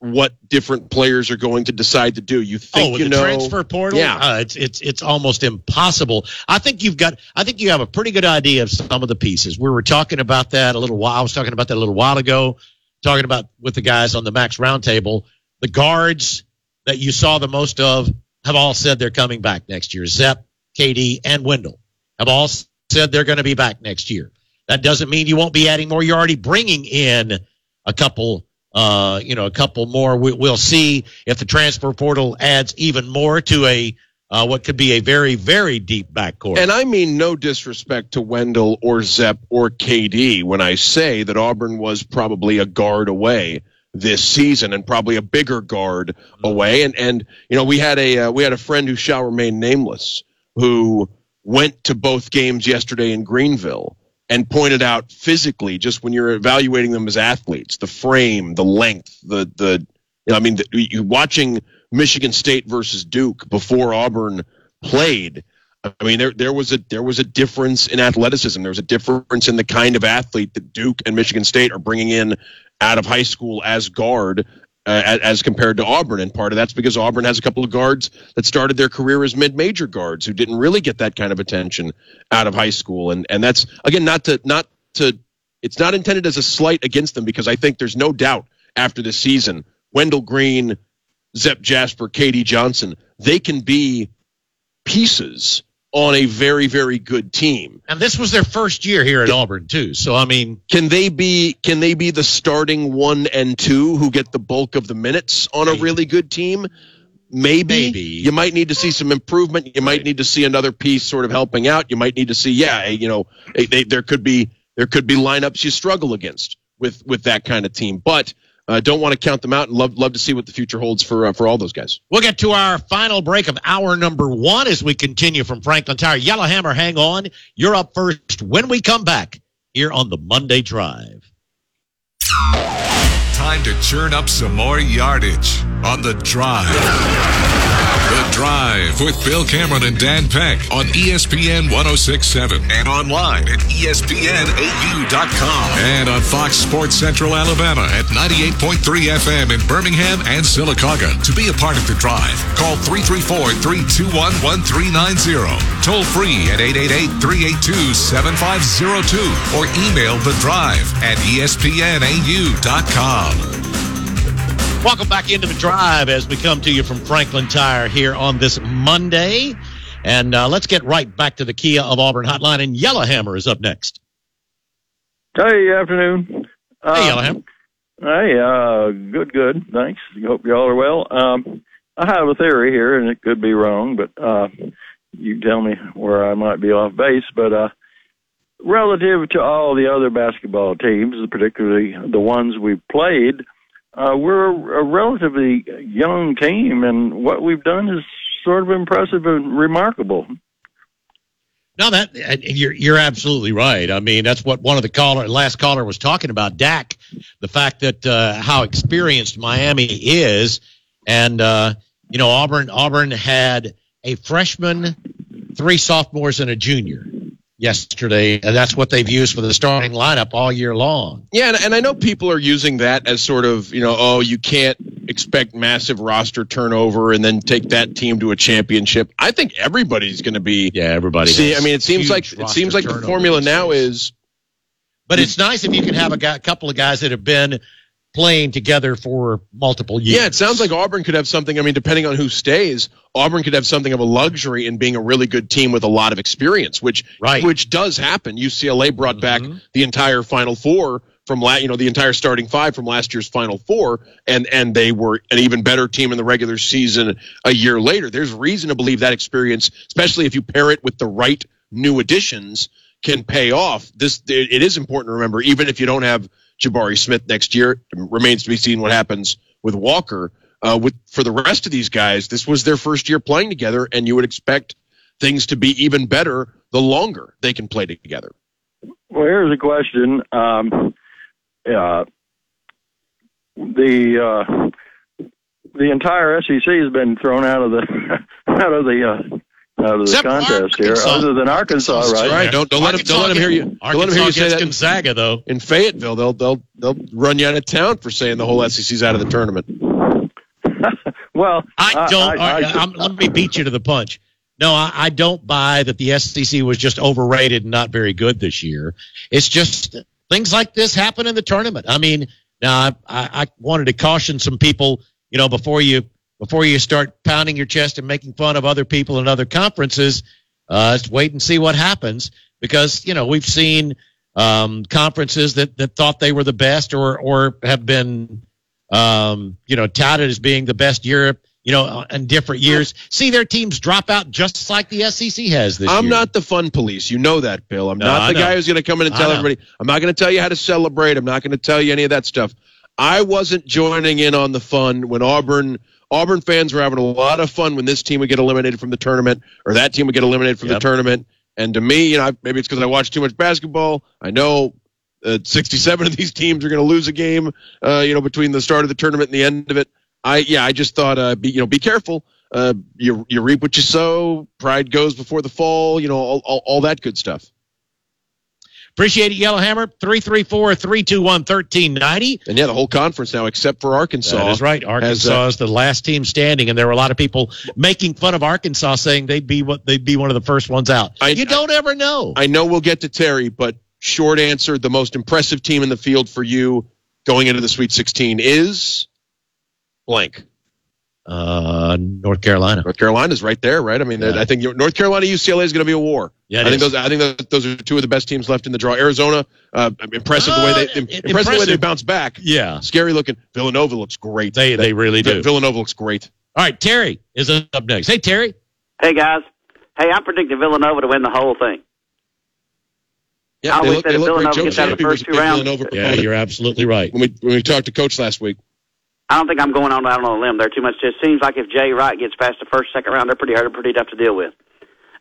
what different players are going to decide to do. You think oh, you the know transfer portal? Yeah, uh, it's it's it's almost impossible. I think you've got. I think you have a pretty good idea of some of the pieces. We were talking about that a little while. I was talking about that a little while ago. Talking about with the guys on the Max Roundtable, the guards that you saw the most of have all said they're coming back next year. Zep, KD, and Wendell have all said they're going to be back next year. That doesn't mean you won't be adding more. You're already bringing in a couple uh, you know, a couple more. We, will see if the transfer portal adds even more to a uh, what could be a very, very deep backcourt. And I mean no disrespect to Wendell or Zep or KD when I say that Auburn was probably a guard away this season and probably a bigger guard away. And and you know we had a uh, we had a friend who shall remain nameless who went to both games yesterday in Greenville and pointed out physically, just when you're evaluating them as athletes, the frame, the length, the the you know, I mean, the, you watching Michigan State versus Duke before Auburn played. I mean, there there was a there was a difference in athleticism. There was a difference in the kind of athlete that Duke and Michigan State are bringing in out of high school as guard uh, as compared to Auburn. And part of that's because Auburn has a couple of guards that started their career as mid-major guards who didn't really get that kind of attention out of high school. And and that's again not to not to it's not intended as a slight against them because I think there's no doubt after the season. Wendell Green, Zep Jasper, KD Johnson, they can be pieces on a very, very good team. And this was their first year here at Auburn too. So I mean, can they be can they be the starting one and two who get the bulk of the minutes on a really good team? Maybe. Maybe. You might need to see some improvement. You might need to see another piece sort of helping out. You might need to see, yeah, you know, they, they, there could be there could be lineups you struggle against with with that kind of team. But uh, don't want to count them out and love love to see what the future holds for uh, for all those guys. We'll get to our final break of hour number one as we continue from Franklin Tire. Yellowhammer, hang on. You're up first when we come back here on the Monday Drive. Time to churn up some more yardage on the drive. The Drive with Bill Cameron and Dan Peck on ESPN 1067 and online at ESPNAU.com and on Fox Sports Central Alabama at 98.3 FM in Birmingham and Sylacauga. To be a part of The Drive, call 334-321-1390. Toll free at 888-382-7502 or email The Drive at ESPNAU.com. Welcome back into the drive as we come to you from Franklin Tire here on this Monday. And uh, let's get right back to the Kia of Auburn hotline. And Yellowhammer is up next. Hey, afternoon. Hey, Um, Yellowhammer. Hey, uh, good, good. Thanks. Hope y'all are well. Um, I have a theory here, and it could be wrong, but uh, you tell me where I might be off base. But uh, relative to all the other basketball teams, particularly the ones we've played, uh, we're a relatively young team, and what we've done is sort of impressive and remarkable. No, that you're you're absolutely right. I mean, that's what one of the caller last caller was talking about. Dak, the fact that uh, how experienced Miami is, and uh, you know Auburn Auburn had a freshman, three sophomores, and a junior yesterday, and that's what they've used for the starting lineup all year long. Yeah, and, and I know people are using that as sort of, you know, oh, you can't expect massive roster turnover and then take that team to a championship. I think everybody's going to be. Yeah, everybody. See, I mean, it seems like it seems like the formula now is But it's nice if you can have a guy, couple of guys that have been playing together for multiple years. Yeah, it sounds like Auburn could have something. I mean, depending on who stays, Auburn could have something of a luxury in being a really good team with a lot of experience, which Right. which does happen. UCLA brought back mm-hmm. the entire Final Four from la- you know the entire starting five from last year's Final Four, and and they were an even better team in the regular season a year later. There's reason to believe that experience, especially if you pair it with the right new additions, can pay off. This it is important to remember, even if you don't have Jabari Smith next year, it remains to be seen what happens with Walker. Uh, with for the rest of these guys, this was their first year playing together, and you would expect things to be even better the longer they can play together. Well, here's a question. Um, uh, the uh, the entire SEC has been thrown out of the out of the uh, out of the Except contest here, Arkansas. other than Arkansas, right? Right? Don't don't let him don't let him hear you. Don't let him hear Arkansas you say against that. Gonzaga, though. In Fayetteville, they'll they'll they'll run you out of town for saying the whole SEC's out of the tournament. Well, I don't. I, I, I'm- let me beat you to the punch. No, I, I don't buy that the SEC was just overrated and not very good this year. It's just things like this happen in the tournament. I mean, now I, I, I wanted to caution some people, you know, before you before you start pounding your chest and making fun of other people in other conferences. Uh, wait and see what happens because you know we've seen um, conferences that that thought they were the best or or have been um, you know, touted as being the best Europe you know, in different years. See their teams drop out just like the SEC has this I'm year. not the fun police. You know that, Bill. I'm No, not I the know. guy who's going to come in and tell everybody. I'm not going to tell you how to celebrate. I'm not going to tell you any of that stuff. I wasn't joining in on the fun when Auburn Auburn fans were having a lot of fun when this team would get eliminated from the tournament or that team would get eliminated from Yep. the tournament. And to me, you know, maybe it's because I watch too much basketball. I know uh, 67 of these teams are going to lose a game, uh, you know, between the start of the tournament and the end of it. I yeah, I just thought, uh, be, you know, be careful. Uh, you you reap what you sow. Pride goes before the fall. You know, all, all, all that good stuff. Appreciate it, Yellowhammer. 334 321 1390. And yeah, the whole conference now, except for Arkansas, That is right. has, Arkansas uh, is the last team standing, and there were a lot of people making fun of Arkansas, saying they'd be what they'd be one of the first ones out. I- you don't ever know. I know we'll get to Terry, but short answer: the most impressive team in the field for you going into the Sweet 16 is blank. Uh, North Carolina. North Carolina's right there, right? I mean, Yeah. I think North Carolina UCLA is going to be a war. Yeah, it I think is. those. I think that those are two of the best teams left in the draw. Arizona, uh, impressive the way they Uh, impressive, the way they bounce back. Yeah. Scary looking. Villanova looks great. They they really do. Villanova looks great. All right, Terry is up next. Hey, Terry. Hey guys, hey, I'm predicting Villanova to win the whole thing. Yeah, I they look, said they if look great. Villanova Joe gets out of the first a two rounds, Yeah, you're absolutely right. When we when we talked to Coach last week, I don't think I'm going on out on a limb there too much. It seems like if Jay Wright gets past the first, second round, they're pretty hard, pretty tough to deal with.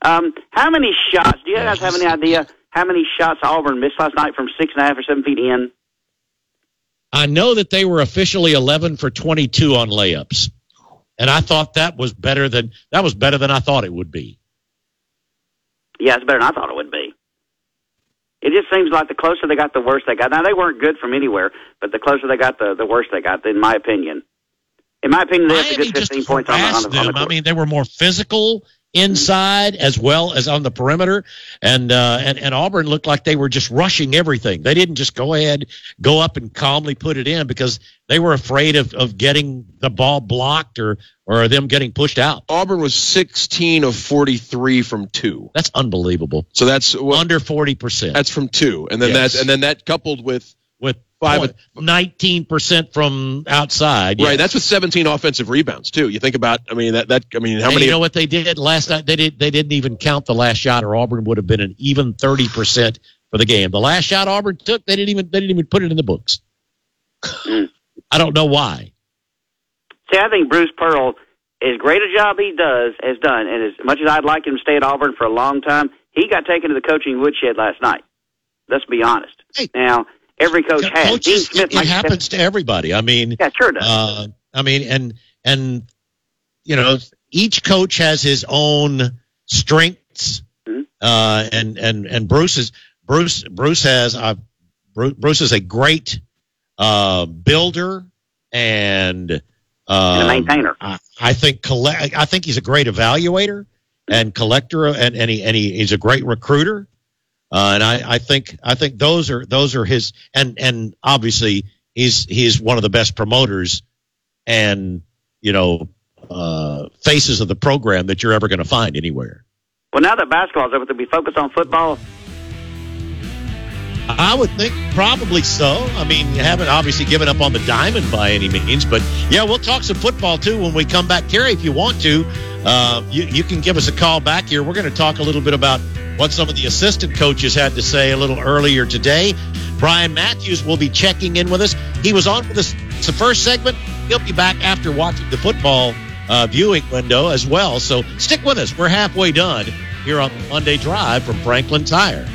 Um, how many shots? Do you guys have any idea how many shots Auburn missed last night from six and a half or seven feet in? I know that they were officially 11 for 22 on layups, and I thought that was better than that was better than I thought it would be. Yeah, it's better than I thought it would be. It just seems like the closer they got, the worse they got. Now they weren't good from anywhere, but the closer they got, the the worse they got. In my opinion, in my opinion, they have a Miami good 15 points on the, on the, on the them. I mean, they were more physical inside as well as on the perimeter, and uh, and and Auburn looked like they were just rushing everything. They didn't just go ahead, go up and calmly put it in because they were afraid of, of getting the ball blocked or or them getting pushed out. Auburn was 16 of 43 from two. That's unbelievable. So that's well, Under 40 percent. that's from two, and then Yes. that and then that coupled with with five. nineteen percent from outside. Right, yes. that's with 17 offensive rebounds too. You think about, I mean that that I mean how and many? you know what they did last night? They did. They didn't even count the last shot, or Auburn would have been an even thirty percent for the game. The last shot Auburn took, they didn't even. They didn't even put it in the books. Hmm. I don't know why. See, I think Bruce Pearl, as great a job he does, has done, and as much as I'd like him to stay at Auburn for a long time, he got taken to the coaching woodshed last night. Let's be honest. Now, every coach has. Dean Smith it, it happens to everybody. I mean, Yeah, sure does. Uh, I mean, and and you know, each coach has his own strengths, Mm-hmm. uh, and and and Bruce is Bruce Bruce has uh, Bruce, Bruce is a great uh, builder and uh, a maintainer. I, I think collect. I think he's a great evaluator and collector, and and, he, and he, he's a great recruiter. Uh, and I, I think I think those are those are his and and obviously he's he's one of the best promoters and you know uh, faces of the program that you're ever going to find anywhere. Well, now that basketball's over, to be focused on football. I would think probably so. I mean, you haven't obviously given up on the diamond by any means, but yeah, we'll talk some football too when we come back. Terry, if you want to, uh, you, you can give us a call back here. We're going to talk a little bit about what some of the assistant coaches had to say a little earlier today. Brian Matthews will be checking in with us. He was on for this the first segment. He'll be back after watching the football uh, viewing window as well. So stick with us. We're halfway done here on Monday Drive from Franklin Tire.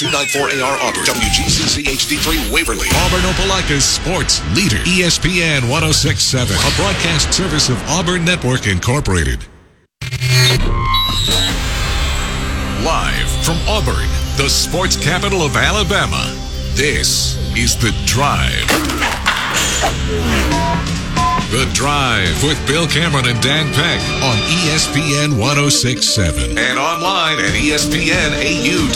W294AR Auburn, WGCC HD3 Waverly, Auburn Opelika's sports leader, ESPN 1067, a broadcast service of Auburn Network Incorporated. Live from Auburn, the sports capital of Alabama, this is The Drive. The Drive with Bill Cameron and Dan Peck on ESPN 1067 and online at ESPNAU.com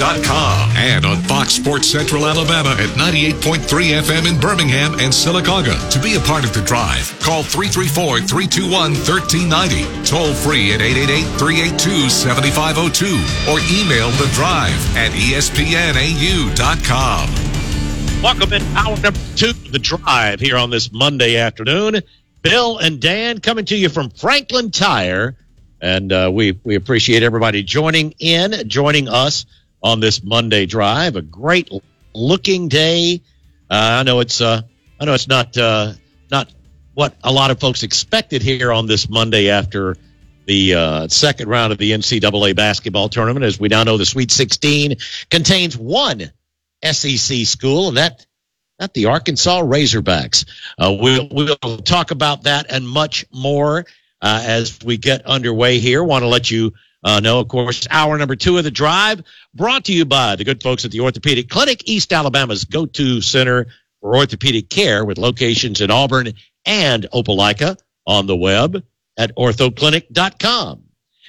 and on Fox Sports Central Alabama at 98.3 FM in Birmingham and Sylacauga. To be a part of The Drive, call 334 321 1390, toll free at 888 382 7502, or email The Drive at ESPNAU.com. Welcome in hour number two of the drive here on this Monday afternoon. Bill and Dan coming to you from Franklin Tire, and uh, we we appreciate everybody joining in, joining us on this Monday drive. A great looking day. Uh, I know it's uh, I know it's not uh, not what a lot of folks expected here on this Monday after the uh, second round of the NCAA basketball tournament. As we now know, the Sweet 16 contains one SEC school, and that at the Arkansas Razorbacks. Uh, we'll, we'll talk about that and much more uh, as we get underway here. Want to let you uh, know, of course, hour number two of the drive brought to you by the good folks at the Orthopedic Clinic, East Alabama's go-to center for orthopedic care with locations in Auburn and Opelika on the web at orthoclinic.com.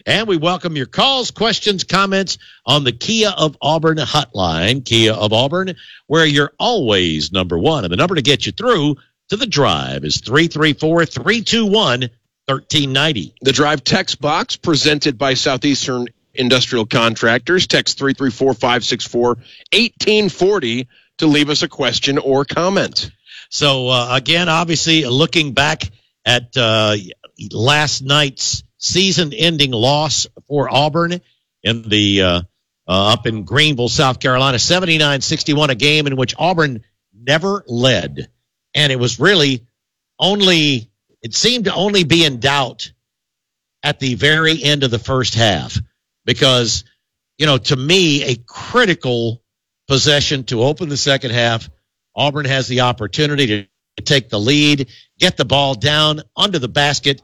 And we welcome your calls, questions, comments on the Kia of Auburn hotline, Kia of Auburn, where you're always number one. And the number to get you through to the drive is 334 321 1390. The drive text box presented by Southeastern Industrial Contractors. Text 334 564 1840 to leave us a question or comment. So, uh, again, obviously, looking back at uh, last night's season ending loss for Auburn in the uh, uh, up in Greenville, South Carolina, 79-61, a game in which Auburn never led. And it was really only it seemed to only be in doubt at the very end of the first half because you know, to me a critical possession to open the second half. Auburn has the opportunity to take the lead, get the ball down under the basket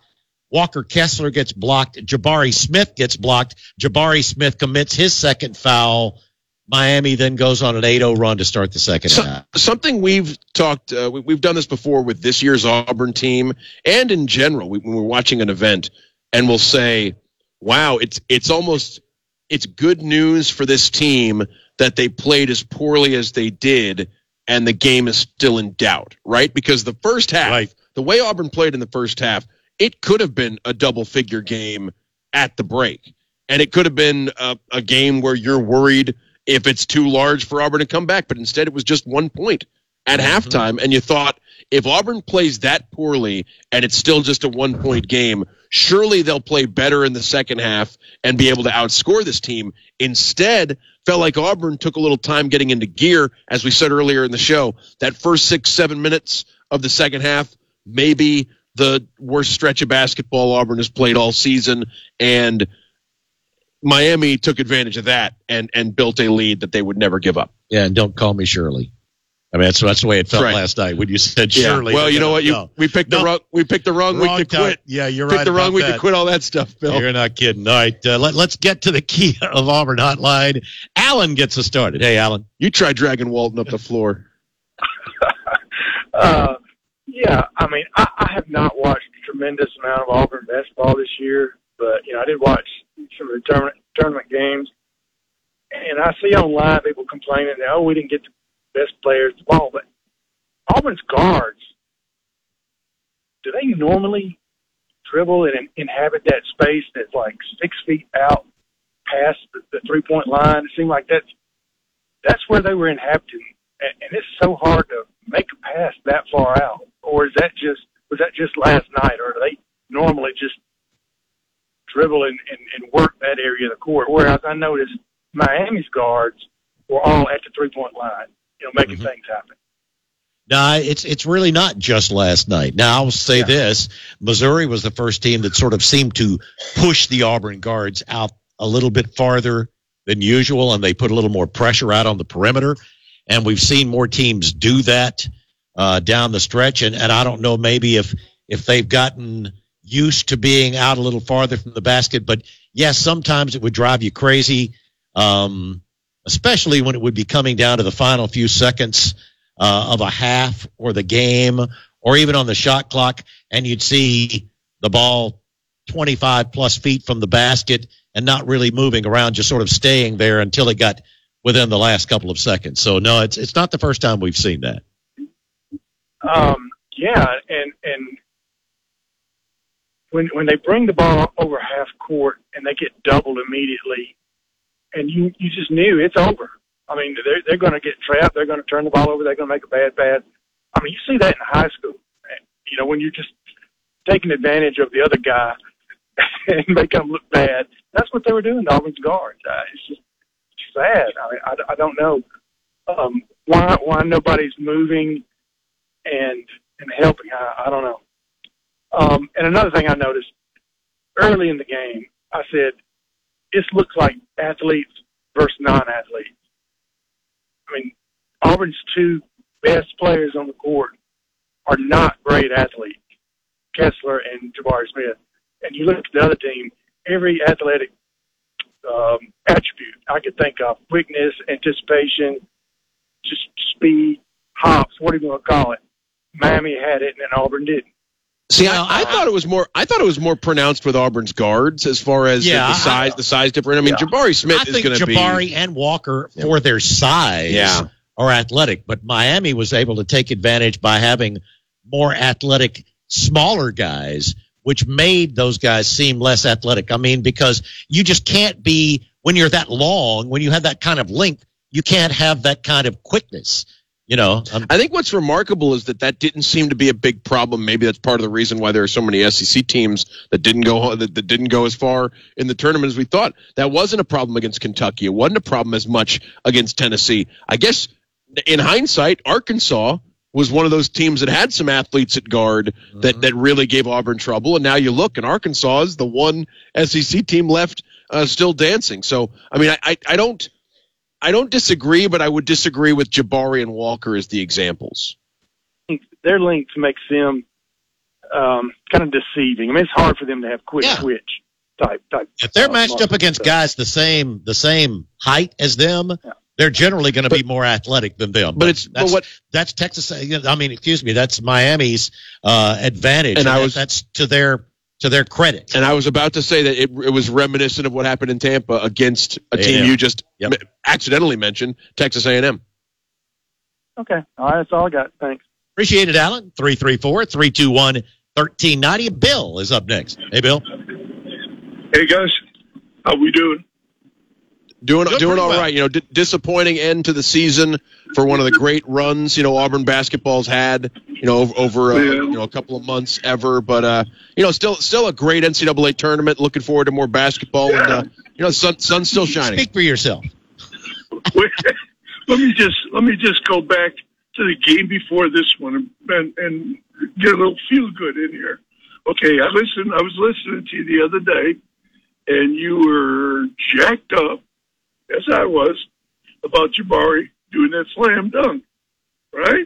Walker Kessler gets blocked. Jabari Smith gets blocked. Jabari Smith commits his second foul. Miami then goes on an 8-0 run to start the second so, half. Something we've talked, uh, we, have done this before with this year's Auburn team, and in general, we, when we're watching an event, and we'll say, "Wow, it's it's almost it's good news for this team that they played as poorly as they did, and the game is still in doubt, right? Because the first half, right. the way Auburn played in the first half." It could have been a double figure game at the break. And it could have been a, a, game where you're worried if it's too large for Auburn to come back, but instead it was just one point at mm-hmm. halftime. And you thought if Auburn plays that poorly and it's still just a one point game, surely they'll play better in the second half and be able to outscore this team. Instead, felt like Auburn took a little time getting into gear, as we said earlier in the show. That first six, seven minutes of the second half, maybe the worst stretch of basketball Auburn has played all season, and Miami took advantage of that and and built a lead that they would never give up. Yeah, and don't call me Shirley. I mean, that's that's the way it felt right. last night when you said Shirley. Yeah. Well, you know what? You no. we picked the no. wrong we picked the wrong, wrong week to quit. Yeah, you're picked right. the wrong week that. to quit all that stuff, Bill. You're not kidding. All right, uh, let, us get to the Kia of Auburn hotline. Alan gets us started. Hey, Alan, you try dragging Walton up the floor. uh, yeah, I mean, I, I have not watched a tremendous amount of Auburn basketball this year, but you know, I did watch some of the tournament tournament games, and I see online people complaining that oh, we didn't get the best players the ball, but Auburn's guards, do they normally dribble and inhabit that space that's like six feet out past the, the three point line? It seemed like that's that's where they were inhabiting, and, and it's so hard to make a pass that far out or is that just was that just last night, or do they normally just dribble and, and, and work that area of the court? Whereas I noticed Miami's guards were all at the three point line, you know, making mm-hmm. things happen. No, it's it's really not just last night. Now I'll say yeah. this: Missouri was the first team that sort of seemed to push the Auburn guards out a little bit farther than usual, and they put a little more pressure out on the perimeter. And we've seen more teams do that uh, down the stretch. And, and I don't know maybe if if they've gotten used to being out a little farther from the basket. But yes, sometimes it would drive you crazy, um, especially when it would be coming down to the final few seconds uh, of a half or the game, or even on the shot clock, and you'd see the ball 25 plus feet from the basket and not really moving around, just sort of staying there until it got within the last couple of seconds. So no, it's it's not the first time we've seen that. Um, yeah, and and when when they bring the ball over half court and they get doubled immediately, and you you just knew it's over. I mean, they're they're going to get trapped. They're going to turn the ball over. They're going to make a bad pass. I mean, you see that in high school. You know, when you're just taking advantage of the other guy and make them look bad. That's what they were doing Auburn's guards. Uh, it's just sad. I, mean, I I don't know um, why why nobody's moving and and helping. I, I don't know. Um, and another thing I noticed early in the game, I said, this looks like athletes versus non-athletes. I mean, Auburn's two best players on the court are not great athletes. Kessler and Jabari Smith. And you look at the other team, every athletic um, attribute I could think of quickness, anticipation, just speed, hops, what do you want to call it? Miami had it and then Auburn didn't. See, I, I thought it was more. I thought it was more pronounced with Auburn's guards as far as the- Yeah, the, size. the size difference. I mean, Jabari Smith I is think going to be. Jabari and Walker, for their size, Yeah. are athletic. But Miami was able to take advantage by having more athletic, smaller guys, which made those guys seem less athletic. I mean, because you just can't be when you're that long, when you have that kind of length, you can't have that kind of quickness. You know, um, I think what's remarkable is that that didn't seem to be a big problem. Maybe that's part of the reason why there are so many SEC teams that didn't go that, that didn't go as far in the tournament as we thought. That wasn't a problem against Kentucky. It wasn't a problem as much against Tennessee. I guess in hindsight, Arkansas was one of those teams that had some athletes at guard that that really gave Auburn trouble. And now you look, and Arkansas is the one SEC team left uh, still dancing. So I mean, I, I I don't. I don't disagree, but I would disagree with Jabari and Walker as the examples. Their length makes them um, kind of deceiving. I mean, it's hard for them to have quick switch type type. if they're uh, matched up marks. against guys the same the same height as them, they're generally going to be more athletic than them. But, it's that's, what that's Texas. I mean, excuse me, that's Miami's uh, advantage, And I that- was- that's to their to their credit. And I was about to say that it, it was reminiscent of what happened in Tampa against a team A&M. you just m- accidentally mentioned, Texas A&M. Okay, all right, that's all I got. Thanks. Appreciate it, Alan. 334 321 1390. Bill is up next. Hey, Bill. Hey guys, how we doing? Doing Doing doing all well. right. You know, di- disappointing end to the season for one of the great runs you know Auburn basketball's had. You know, over, over uh, you know a couple of months ever, but uh, you know, still still a great NCAA tournament. Looking forward to more basketball, and uh, you know, the sun, sun's still shining. Speak for yourself. let me just let me just go back to the game before this one and, and get a little feel good in here. Okay, I listened. I was listening to you the other day, and you were jacked up, as I was, about Jabari doing that slam dunk, right?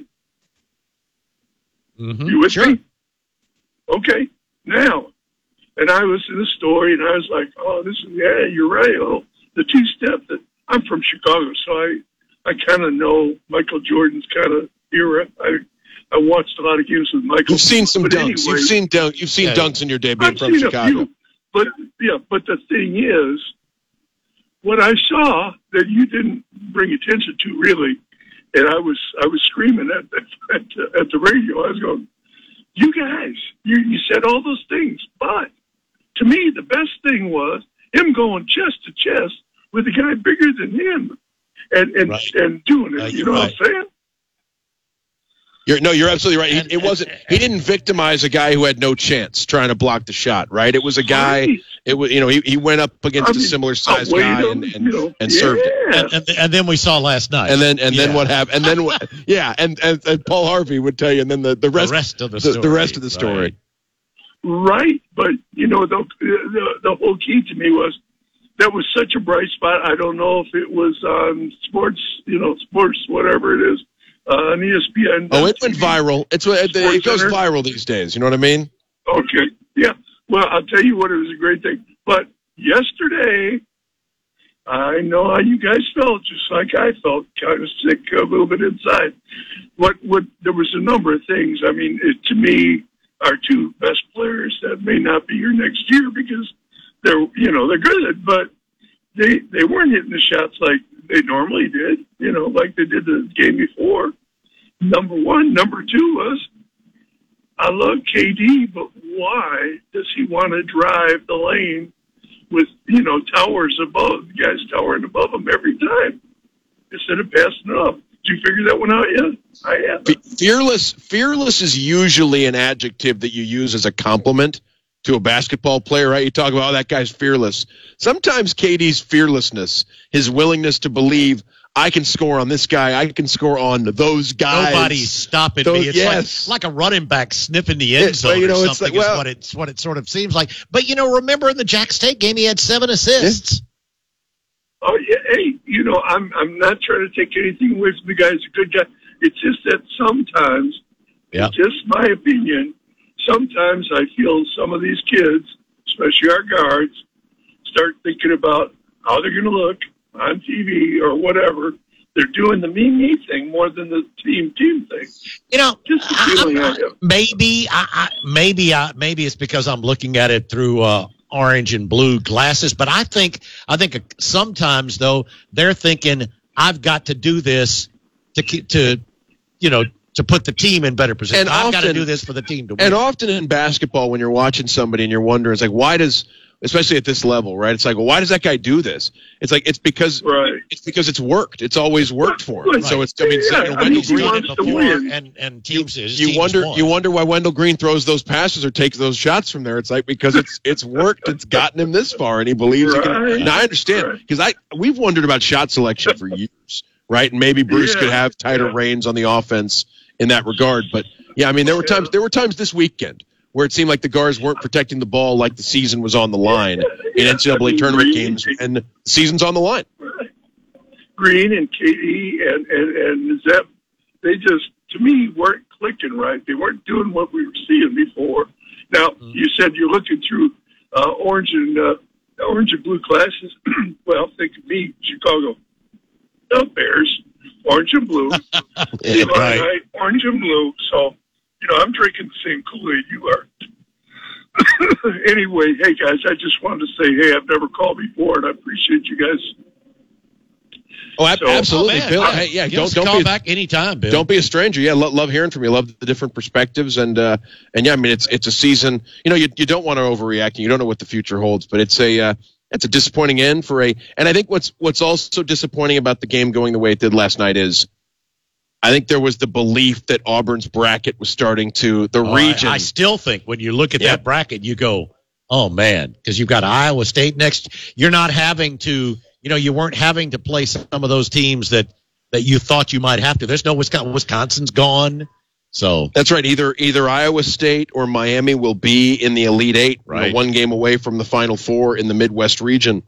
Mm-hmm. You with me? Okay. Now, and I was in the story, and I was like, "Oh, this is yeah, you're right." Oh, the two step that I'm from Chicago, so I I kind of know Michael Jordan's kind of era. I I watched a lot of games with Michael. You've seen some But dunks. anyway- you've seen dunk. You've seen Yeah. dunks in your day being I've from seen a Chicago. few, but yeah, but the thing is, what I saw that you didn't bring attention to really, and I was I was screaming at at the, at the radio. I was going, "You guys, you you said all those things, but to me, the best thing was him going chest to chest with a guy bigger than him, and and and doing it. you know what I'm saying? You're, no, you're absolutely right. He, it wasn't. He didn't victimize a guy who had no chance trying to block the shot. Right? It was a guy. It was you know he, he went up against a similar sized guy and and, and served it. And, and, and then we saw last night. And then and then what happened? And then what? Yeah, and, and and Paul Harvey would tell you, and then the the rest, rest of the the, story, rest of the story. Right, but you know the, the the whole key to me was that was such a bright spot. I don't know if it was on sports, you know, sports whatever it is Uh, on ESPN. Oh, it went viral. It's uh, it, it goes Center. viral these days. You know what I mean? Okay, yeah. Well, I'll tell you what, it was a great thing. But yesterday, I know how you guys felt, just like I felt, kind of sick a little bit inside. What what there was a number of things. I mean, it, to me, our two best players that may not be here next year because they're you know they're good, but they they weren't hitting the shots like they normally did. You know, like they did the game before. Number one, number two was I love KD, but why does he want to drive the lane with you know towers above guys towering above him every time instead of passing it up? Did you figure that one out yet? I have. Fearless. Fearless is usually an adjective that you use as a compliment to a basketball player, right? You talk about oh, that guy's fearless. Sometimes KD's fearlessness, his willingness to believe I can score on this guy, I can score on those guys. Nobody's stopping Those- me. It's yes. like, like a running back sniffing the end It- zone well, you know, or it's something. like, is what it's what it sort of seems like. But you know, remember in the Jack State game, he had seven assists. Oh yeah, hey, you know, I'm I'm not trying to take anything away from the guy. He's a good guy. It's just that sometimes, Yeah. just my opinion, sometimes I feel some of these kids, especially our guards, start thinking about how they're going to look on TV or whatever. They're doing the me me thing more than the team team thing. You know, just a feeling I have. maybe I, I maybe I maybe it's because I'm looking at it through uh, orange and blue glasses. But I think I think sometimes though they're thinking I've got to do this to keep to you know to put the team in better position. And I've got to often- do this for the team to win. And often in basketball, when you're watching somebody and you're wondering, it's like, why does, especially at this level, right? It's like, well, why does that guy do this? It's like it's because it's because it's worked. It's always worked for him. So it's I mean, so, you know, Wendell Green and and teams his you teams wonder won. you wonder why Wendell Green throws those passes or takes those shots from there. It's like because it's it's worked. It's gotten him this far, and he believes he can. Now I understand because I we've wondered about shot selection for years, right? And maybe Bruce Yeah. could have tighter reins on the offense in that regard. But yeah, I mean there were times there were times this weekend where it seemed like the guards weren't protecting the ball like the season was on the line in NCAA tournament games, and the season's on the line. Green and KD and and and Zep, they just to me weren't clicking right. They weren't doing what we were seeing before. Now you said you're looking through uh, orange and uh, orange and blue glasses. well, think of me, Chicago, the Bears, orange and blue. You know, right. right, orange and blue. So you know, I'm drinking the same Kool Aid you are. anyway, hey guys, I just wanted to say, hey, I've never called before, and I appreciate you guys. Oh, ab- So- absolutely, Oh. Bill. Yeah. Hey, yeah, don't don't call be back anytime, Bill. Don't be a stranger. Yeah, lo- love hearing from you. Love the different perspectives, and uh, and yeah, I mean it's it's a season. You know, you you don't want to overreact, and you don't know what the future holds, but it's a uh, it's a disappointing end for a. And I think what's what's also disappointing about the game going the way it did last night is. I think there was the belief that Auburn's bracket was starting to the Oh, I- region. I, still think when you look at Yeah. that bracket, you go, "Oh man," because you've got Iowa State next. You're not having to, you know, you weren't having to play some of those teams that that you thought you might have to. There's no Wisconsin. Wisconsin's gone, so That's right. Either either Iowa State or Miami will be in the Elite Eight, you know, Right. one game away from the Final Four in the Midwest region.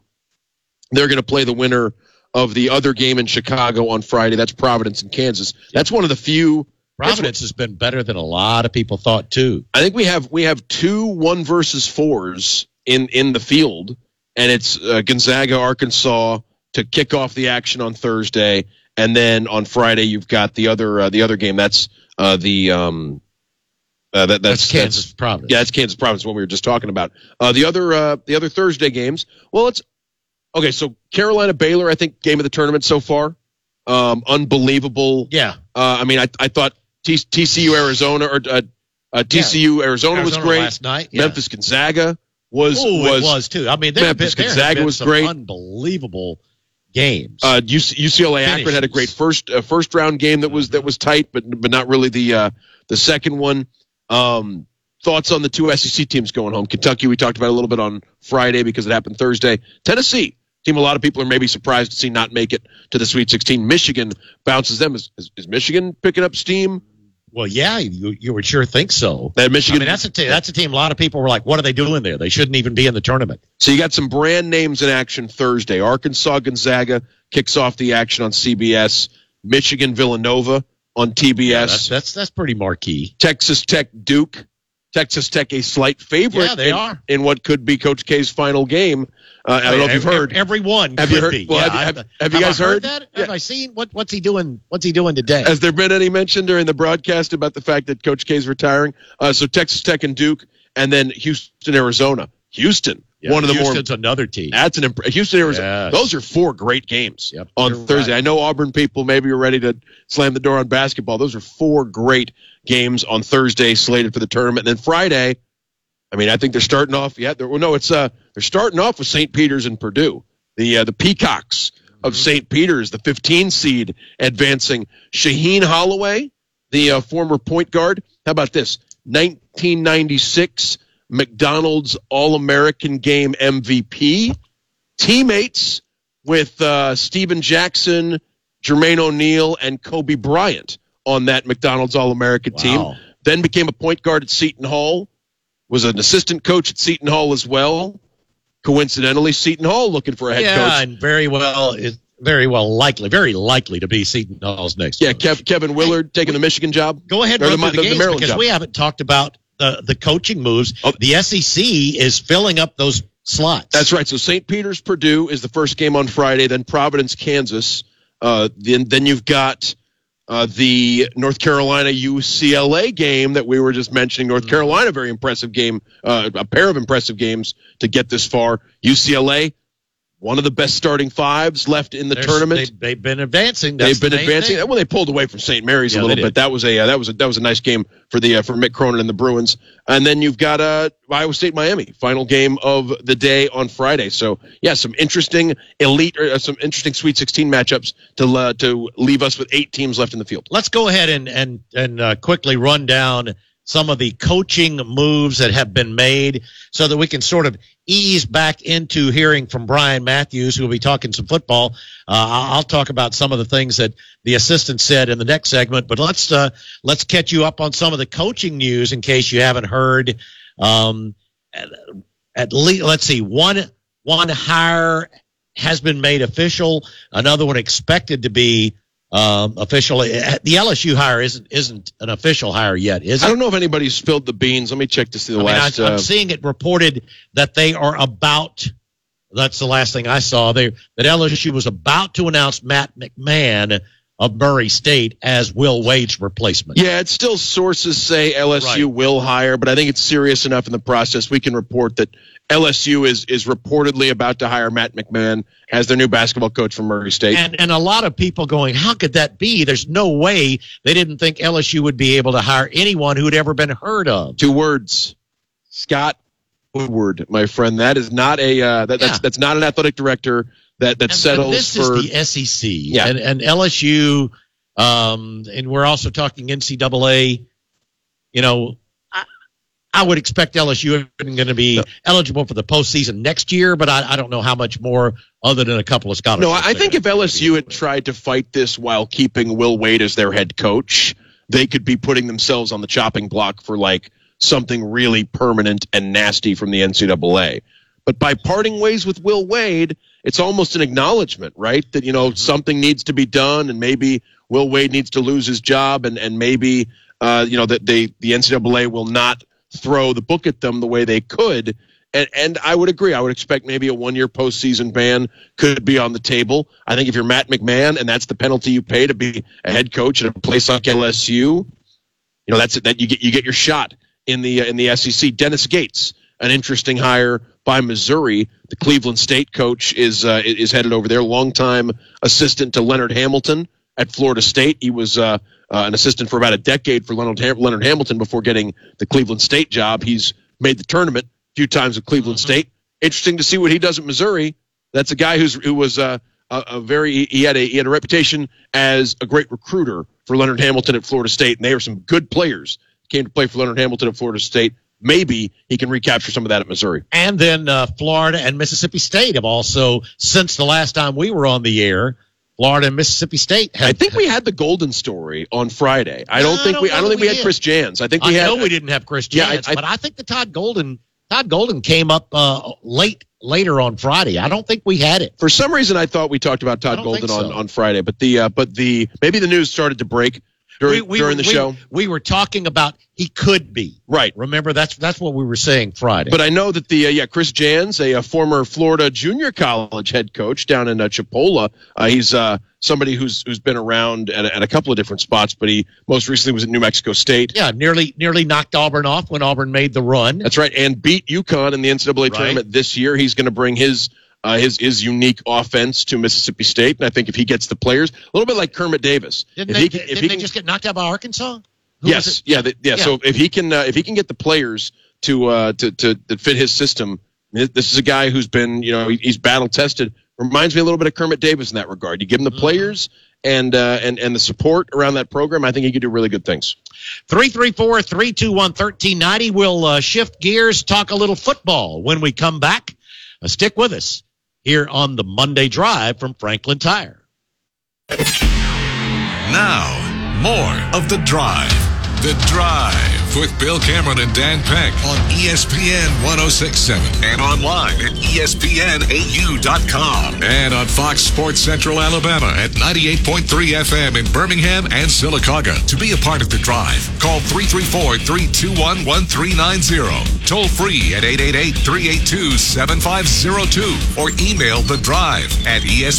They're going to play the winner of the other game in Chicago on Friday. That's Providence and Kansas. That's one of the few. Providence has been better than a lot of people thought too. I think we have we have two one versus fours in in the field, and it's uh, Gonzaga, Arkansas to kick off the action on Thursday, and then on Friday you've got the other uh, the other game. That's uh, the um, uh, that, that's, That's Kansas Providence. Yeah, it's Kansas Providence. What we were just talking about. Uh, the other uh, the other Thursday games. Well, it's okay. So Carolina Baylor, I think game of the tournament so far. Um, unbelievable. Yeah. Uh, I mean, I I thought T- TCU Arizona or uh, uh, TCU Arizona, was great. last night, yeah. Memphis Gonzaga was Ooh, was was too. I mean, there, Memphis there Gonzaga was great. unbelievable games. Uh, UC, UCLA Akron had a great first uh, first round game that was that was tight, but but not really the uh, the second one. Um, thoughts on the two SEC teams going home? Kentucky, we talked about a little bit on Friday because it happened Thursday. Tennessee, team a lot of people are maybe surprised to see not make it to the Sweet 16. Michigan bounces them. Is, is, is Michigan picking up steam? Well, yeah, you, you would sure think so. That Michigan, I mean, that's a that's a team. A lot of people were like, "What are they doing there? They shouldn't even be in the tournament." So you got some brand names in action Thursday. Arkansas Gonzaga kicks off the action on CBS. Michigan Villanova on TBS. that's, that's that's pretty marquee. Texas Tech Duke. Texas Tech a slight favorite. Yeah, they in, are. in what could be Coach K's final game. Uh, I don't know if you've heard. Everyone Have you heard- be. well, Yeah, have have- have you guys I heard? that? Have I seen what what's he doing? What's he doing today? Has there been any mention during the broadcast about the fact that Coach K is retiring? Uh, so Texas Tech and Duke, and then Houston, Arizona. Houston, Yeah, one of the more. Houston's more. another team. That's an imp- Houston, Arizona. Yes. Those are four great games on Thursday. right. I know Auburn people maybe are ready to slam the door on basketball. Those are four great games on Thursday slated for the tournament. And then Friday, I mean, I think they're starting off. Yeah, they're, well, no, it's uh, they're starting off with St. Peter's and Purdue, the uh, the Peacocks of St. Peter's, the 15 seed advancing. Shaheen Holloway, the uh, former point guard. How about this? 1996 McDonald's All American Game MVP. Teammates with uh, Stephen Jackson, Jermaine O'Neal, and Kobe Bryant on that McDonald's All American team. Then became a point guard at Seton Hall. Was an assistant coach at Seton Hall as well. Coincidentally, Seton Hall looking for a head yeah, coach. and very well. Very well likely, very likely to be Seton Hall's next. Yeah, Kev, Kevin Willard taking the Michigan job. Go ahead, run the, the, the, games Maryland because job. we haven't talked about the the coaching moves. The SEC is filling up those slots. That's right. So St. Peter's, Purdue is the first game on Friday. Then Providence, Kansas. Uh, then then you've got uh, the North Carolina UCLA game that we were just mentioning. North Carolina, very impressive game, uh, a pair of impressive games to get this far. UCLA, one of the best starting fives left in the There's- tournament. They, have been advancing. That's They've been the advancing. thing. Well, they pulled away from St. Mary's Yeah, a little bit. That was a uh, that was a that was a nice game for the uh, for Mick Cronin and the Bruins. And then you've got uh, Iowa State Miami final game of the day on Friday. So yeah, some interesting elite or uh, some interesting Sweet 16 matchups to uh, to leave us with eight teams left in the field. Let's go ahead and and and uh, quickly run down some of the coaching moves that have been made, so that we can sort of ease back into hearing from Brian Matthews, who will be talking some football. Uh, I'll talk about some of the things that the assistant said in the next segment, but let's uh, let's catch you up on some of the coaching news in case you haven't heard. Um, at, at least, let's see, one one hire has been made official, another one expected to be um, official. The LSU hire isn't isn't an official hire yet, is it? I don't know if anybody's spilled the beans. Let me check to see the I mean, last. I, uh, I'm seeing it reported that they are about. That's the last thing I saw. They that LSU was about to announce Matt McMahon of Murray State as Will Wade's replacement. Yeah, it's still sources say LSU will hire, but I think it's serious enough in the process. We can report that LSU is is reportedly about to hire Matt McMahon as their new basketball coach from Murray State. And and a lot of people going, how could that be? There's no way they didn't think LSU would be able to hire anyone who'd ever been heard of. Two words, Scott Woodward, my friend. That is not a uh, that, that's that's not an athletic director that that settles And this for. is the SEC. Yeah. And, and LSU, um, and we're also talking NCAA. You know, I, would expect LSU isn't going to be eligible for the postseason next year, but I, I don't know how much more other than a couple of scholarships. No, I I think if LSU had tried to fight this while keeping Will Wade as their head coach, they could be putting themselves on the chopping block for like something really permanent and nasty from the NCAA. But by parting ways with Will Wade, it's almost an acknowledgement, right? That, you know, something needs to be done and maybe Will Wade needs to lose his job and, and maybe, uh, you know, that they, the NCAA will not throw the book at them the way they could. And, and I would agree. I would expect maybe a one year postseason ban could be on the table. I think if you're Matt McMahon and that's the penalty you pay to be a head coach at a place like LSU, you know that's it. That you get you get your shot in the uh, in the SEC. Dennis Gates, an interesting hire by Missouri. The Cleveland State coach is uh, is headed over there. Longtime assistant to Leonard Hamilton at Florida State. He was uh, uh, an assistant for about a decade for Leonard, Ham- Leonard Hamilton before getting the Cleveland State job. He's made the tournament a few times with Cleveland State. Interesting to see what he does at Missouri. That's a guy who's who was uh, a, a very he had a he had a reputation as a great recruiter for Leonard Hamilton at Florida State, and they are some good players. Came to play for Leonard Hamilton at Florida State. Maybe he can recapture some of that at Missouri. And then uh, Florida and Mississippi State have also, since the last time we were on the air, Florida and Mississippi State. Have, I think we had the Golden story on Friday. I don't I think don't we. I don't think we we had did. Chris Jans. I think I we had. know we didn't have Chris Yeah, I- Jans, I- but I think the Todd Golden Todd Golden came up uh, late later on Friday. I don't think we had it. For some reason, I thought we talked about Todd Golden think on, on Friday, but the uh, but the maybe the news started to break during we, we during the we- show. We were talking about he could be right. Remember that's that's what we were saying Friday. But I know that the uh, yeah Chris Jans, a, uh former Florida junior college head coach down in uh, Chipola, uh, he's uh, somebody who's who's been around at, a- at a couple of different spots, but he most recently was at New Mexico State. yeah, nearly nearly knocked Auburn off when Auburn made the run. That's right, and beat UConn in the NCAA tournament this year. He's going to bring his uh, his his unique offense to Mississippi State, and I think if he gets the players, a little bit like Kermit Davis, Didn't if they, he can, didn't he they just get knocked out by Arkansas? Who yes, yeah, the, yeah, Yeah. So if he can, uh, if he can get the players to uh, to, to to fit his system, this is a guy who's been, you know, he- he's battle tested. Reminds me a little bit of Kermit Davis in that regard. You give him the players and uh, and and the support around that program. I think he could do really good things. 334 321 1390. We'll uh, shift gears, talk a little football when we come back. Uh, stick with us here on the Monday Drive from Franklin Tire. Now, more of the drive The Drive with Bill Cameron and Dan Peck on ESPN 1067 and online at ESPNAU.com and on Fox Sports Central Alabama at 98.3 FM in Birmingham and Sylacauga. To be a part of The Drive, call 334 321 1390. Toll free at 888 382 7502 or email The Drive at ESPNAU.com.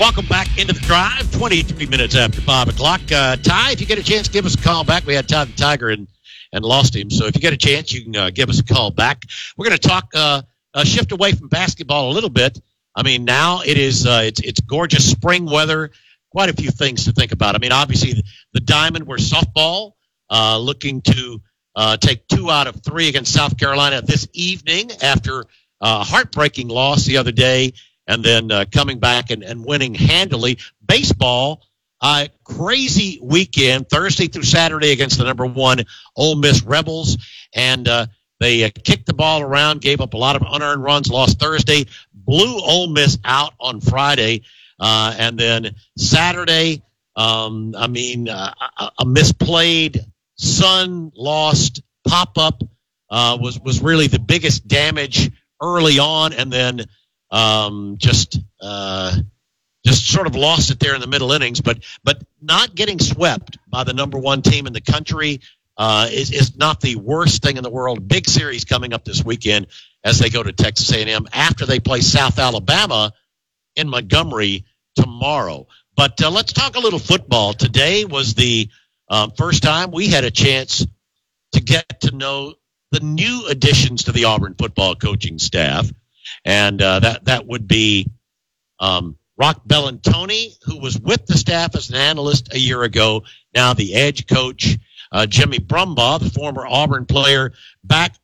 Welcome back into the drive. 23 minutes after 5 o'clock. Uh, Ty, if you get a chance, give us a call back. We had Todd the Tiger and, and lost him. So if you get a chance, you can uh, give us a call back. We're going to talk, uh, uh, shift away from basketball a little bit. I mean, now it is, uh, it's, it's gorgeous spring weather. Quite a few things to think about. I mean, obviously, the, the Diamond were softball, uh, looking to uh, take two out of three against South Carolina this evening after a heartbreaking loss the other day and then uh, coming back and, and winning handily. Baseball, uh, crazy weekend, Thursday through Saturday against the number one Ole Miss Rebels, and uh, they uh, kicked the ball around, gave up a lot of unearned runs, lost Thursday, blew Ole Miss out on Friday, uh, and then Saturday, um, I mean, uh, a, misplayed Sun lost pop up uh, was was really the biggest damage early on, and then um, just uh, just sort of lost it there in the middle innings. But but not getting swept by the number one team in the country uh, is is not the worst thing in the world. Big series coming up this weekend as they go to Texas A&M after they play South Alabama in Montgomery tomorrow. But uh, let's talk a little football. Today was the um, first time we had a chance to get to know the new additions to the Auburn football coaching staff and uh, that that would be um, Rock Bellantoni, who was with the staff as an analyst a year ago, now the edge coach. Uh, Jimmy Brumbaugh, the former Auburn player, back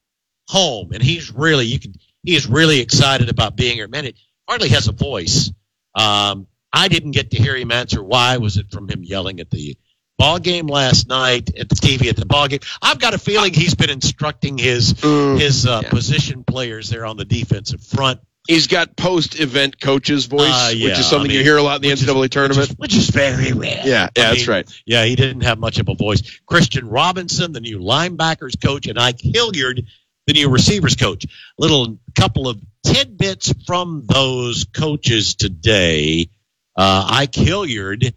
home, and he's really you can he is really excited about being here. Man, it hardly has a voice. Um, I didn't get to hear him answer why. Was it from him yelling at the ball game last night at the TV at the ball game. I've got a feeling he's been instructing his his uh, position players there on the defensive front. He's got post-event coaches voice, Uh, yeah, which is something I mean, you hear a lot in the which is- NCAA tournament. which is very rare. Yeah, yeah, I that's mean, right. Yeah, he didn't have much of a voice. Christian Robinson, the new linebackers coach, and Ike Hilliard, the new receivers coach. Little couple of tidbits from those coaches today. Uh, Ike Hilliard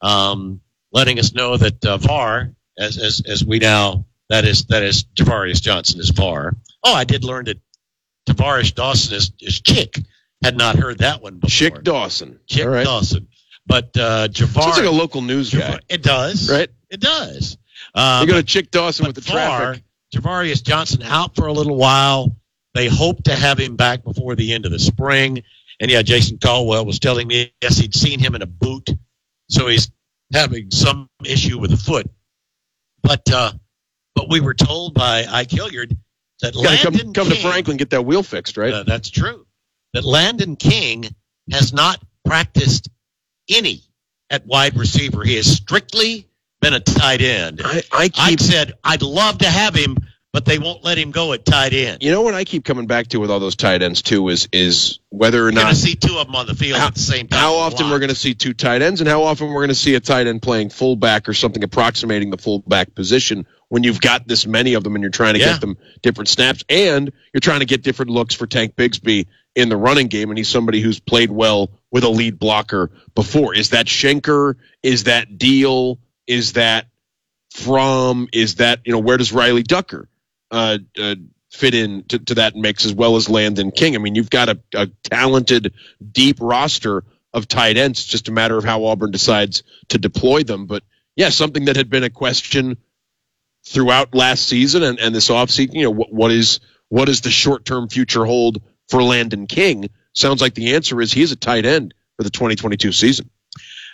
um, letting us know that uh, VAR, as, as as we now that is that is Javarius Johnson is VAR. Oh, I did learn that Tavares Dawson is, is Chick. Had not heard that one before. Chick Dawson. Chick right. Dawson. But uh, Javar. Sounds like a local news guy. It does. Right? It does. Uh, you go to Chick Dawson with the VAR, traffic. Javarius Johnson out for a little while. They hope to have him back before the end of the spring. And yeah, Jason Caldwell was telling me yes, he'd seen him in a boot, so he's having some issue with the foot. But uh, but we were told by Ike Hilliard that to come, Landen come to Franklin, get that wheel fixed, right? uh, that's true. That Landen King has not practiced any at wide receiver. He has strictly been a tight end. I, I keep said I'd love to have him, but they won't let him go at tight end. You know what I keep coming back to with all those tight ends too is is whether or You're going not to see two of them on the field at the same time. how often we're going to see two tight ends and how often we're going to see a tight end playing fullback or something approximating the fullback position when you've got this many of them and you're trying to Yeah. get them different snaps and you're trying to get different looks for Tank Bigsby in the running game and he's somebody who's played well with a lead blocker before. Is that Shenker? Is that Deal? Is that from? Is that you know where does Riley Ducker uh, uh, fit in to, to that mix as well as Landen King? I mean, you've got a, a talented, deep roster of tight ends. It's just a matter of how Auburn decides to deploy them. But yeah, something that had been a question throughout last season and, and this offseason. You know, what, what is the short term future hold for Landen King? Sounds like the answer is he's a tight end for the 2022 season.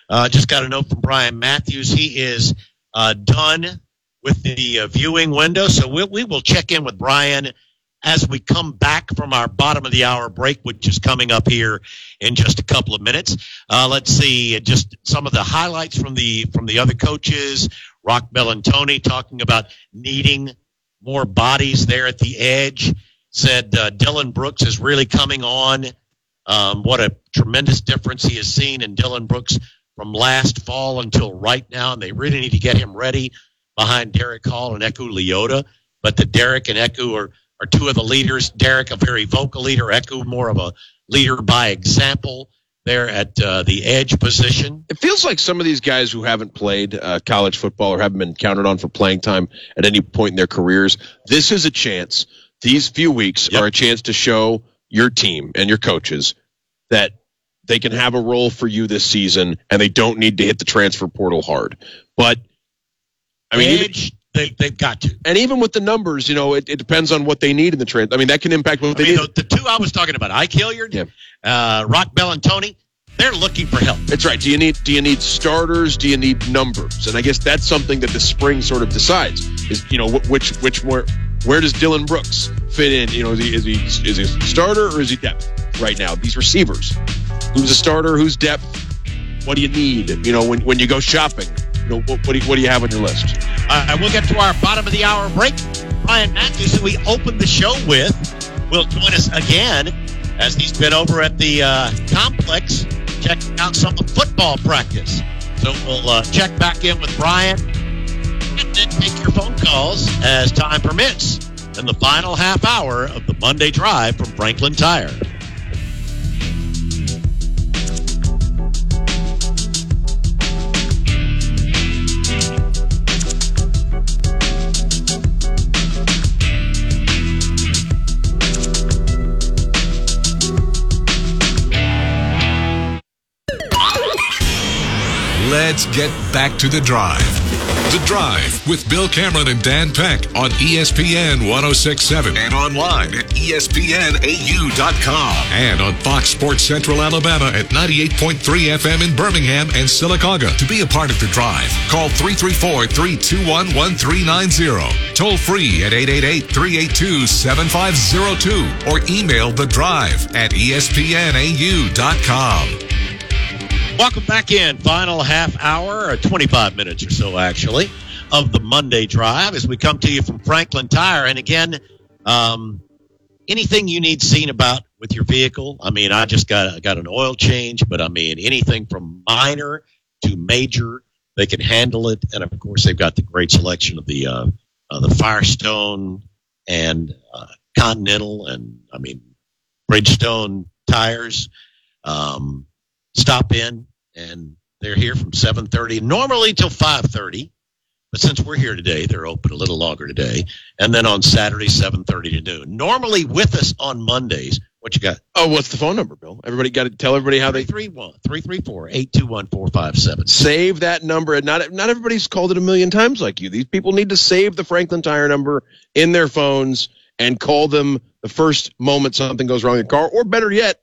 Uh, just got a note from Brian Matthews. He is uh, done with the uh, viewing window, so we, we will check in with Brian as we come back from our bottom of the hour break, which is coming up here in just a couple of minutes. Uh, let's see, just some of the highlights from the from the other coaches. Rock Bellantoni talking about needing more bodies there at the edge. Said uh, Dylan Brooks is really coming on. Um, what a tremendous difference he has seen in Dylan Brooks from last fall until right now, and they really need to get him ready behind Derek Hall and Eku Leota. But the Derek and Eku are, are two of the leaders. Derek, a very vocal leader, Eku, more of a leader by example there at uh, the edge position. It feels like some of these guys who haven't played uh, college football or haven't been counted on for playing time at any point in their careers, this is a chance. These few weeks yep. are a chance to show your team and your coaches that they can have a role for you this season and they don't need to hit the transfer portal hard. But I mean, edge, even, they, they've got to. And even with the numbers, you know, it, it depends on what they need in the trade. I mean, that can impact what I they mean, need. The, the, two I was talking about, Ike Hilliard, yeah. uh, Rock Tony—they're looking for help. That's right. Do you need do you need starters? Do you need numbers? And I guess that's something that the spring sort of decides. Is you know which which more where does Dylan Brooks fit in? You know, is he is he is he a starter or is he depth right now? These receivers, who's a starter, who's depth? What do you need? You know, when when you go shopping, you know, what, what, do, you, what do you have on your list? Uh, we'll get to our bottom of the hour break. Brian Matthews, who we opened the show with, will join us again as he's been over at the uh, complex checking out some football practice. So we'll uh, check back in with Brian and then take your phone calls as time permits in the final half hour of the Monday Drive from Franklin Tire. Let's get back to the drive. The Drive with Bill Cameron and Dan Peck on ESPN 1067 and online at ESPNAU.com and on Fox Sports Central Alabama at 98.3 FM in Birmingham and Sylacauga. To be a part of The Drive, call 334 321 1390. Toll free at 888 382 7502 or email The Drive at ESPNAU.com. Welcome back in. Final half hour, or 25 minutes or so, actually, of the Monday Drive as we come to you from Franklin Tire. And again, um, anything you need seen about with your vehicle. I mean, I just got got an oil change, but I mean anything from minor to major, they can handle it. And of course, they've got the great selection of the uh, uh, the Firestone and uh, Continental, and I mean Bridgestone tires. Um, stop in and they're here from 7.30 normally till 5.30 but since we're here today they're open a little longer today and then on saturday 7.30 to noon. Normally with us on mondays what you got? Oh what's the phone number bill? Everybody got to tell everybody how they 334-821-4577 save that number and not not everybody's called it a million times like you. These people need to save the franklin tire number in their phones and call them the first moment something goes wrong in the car or better yet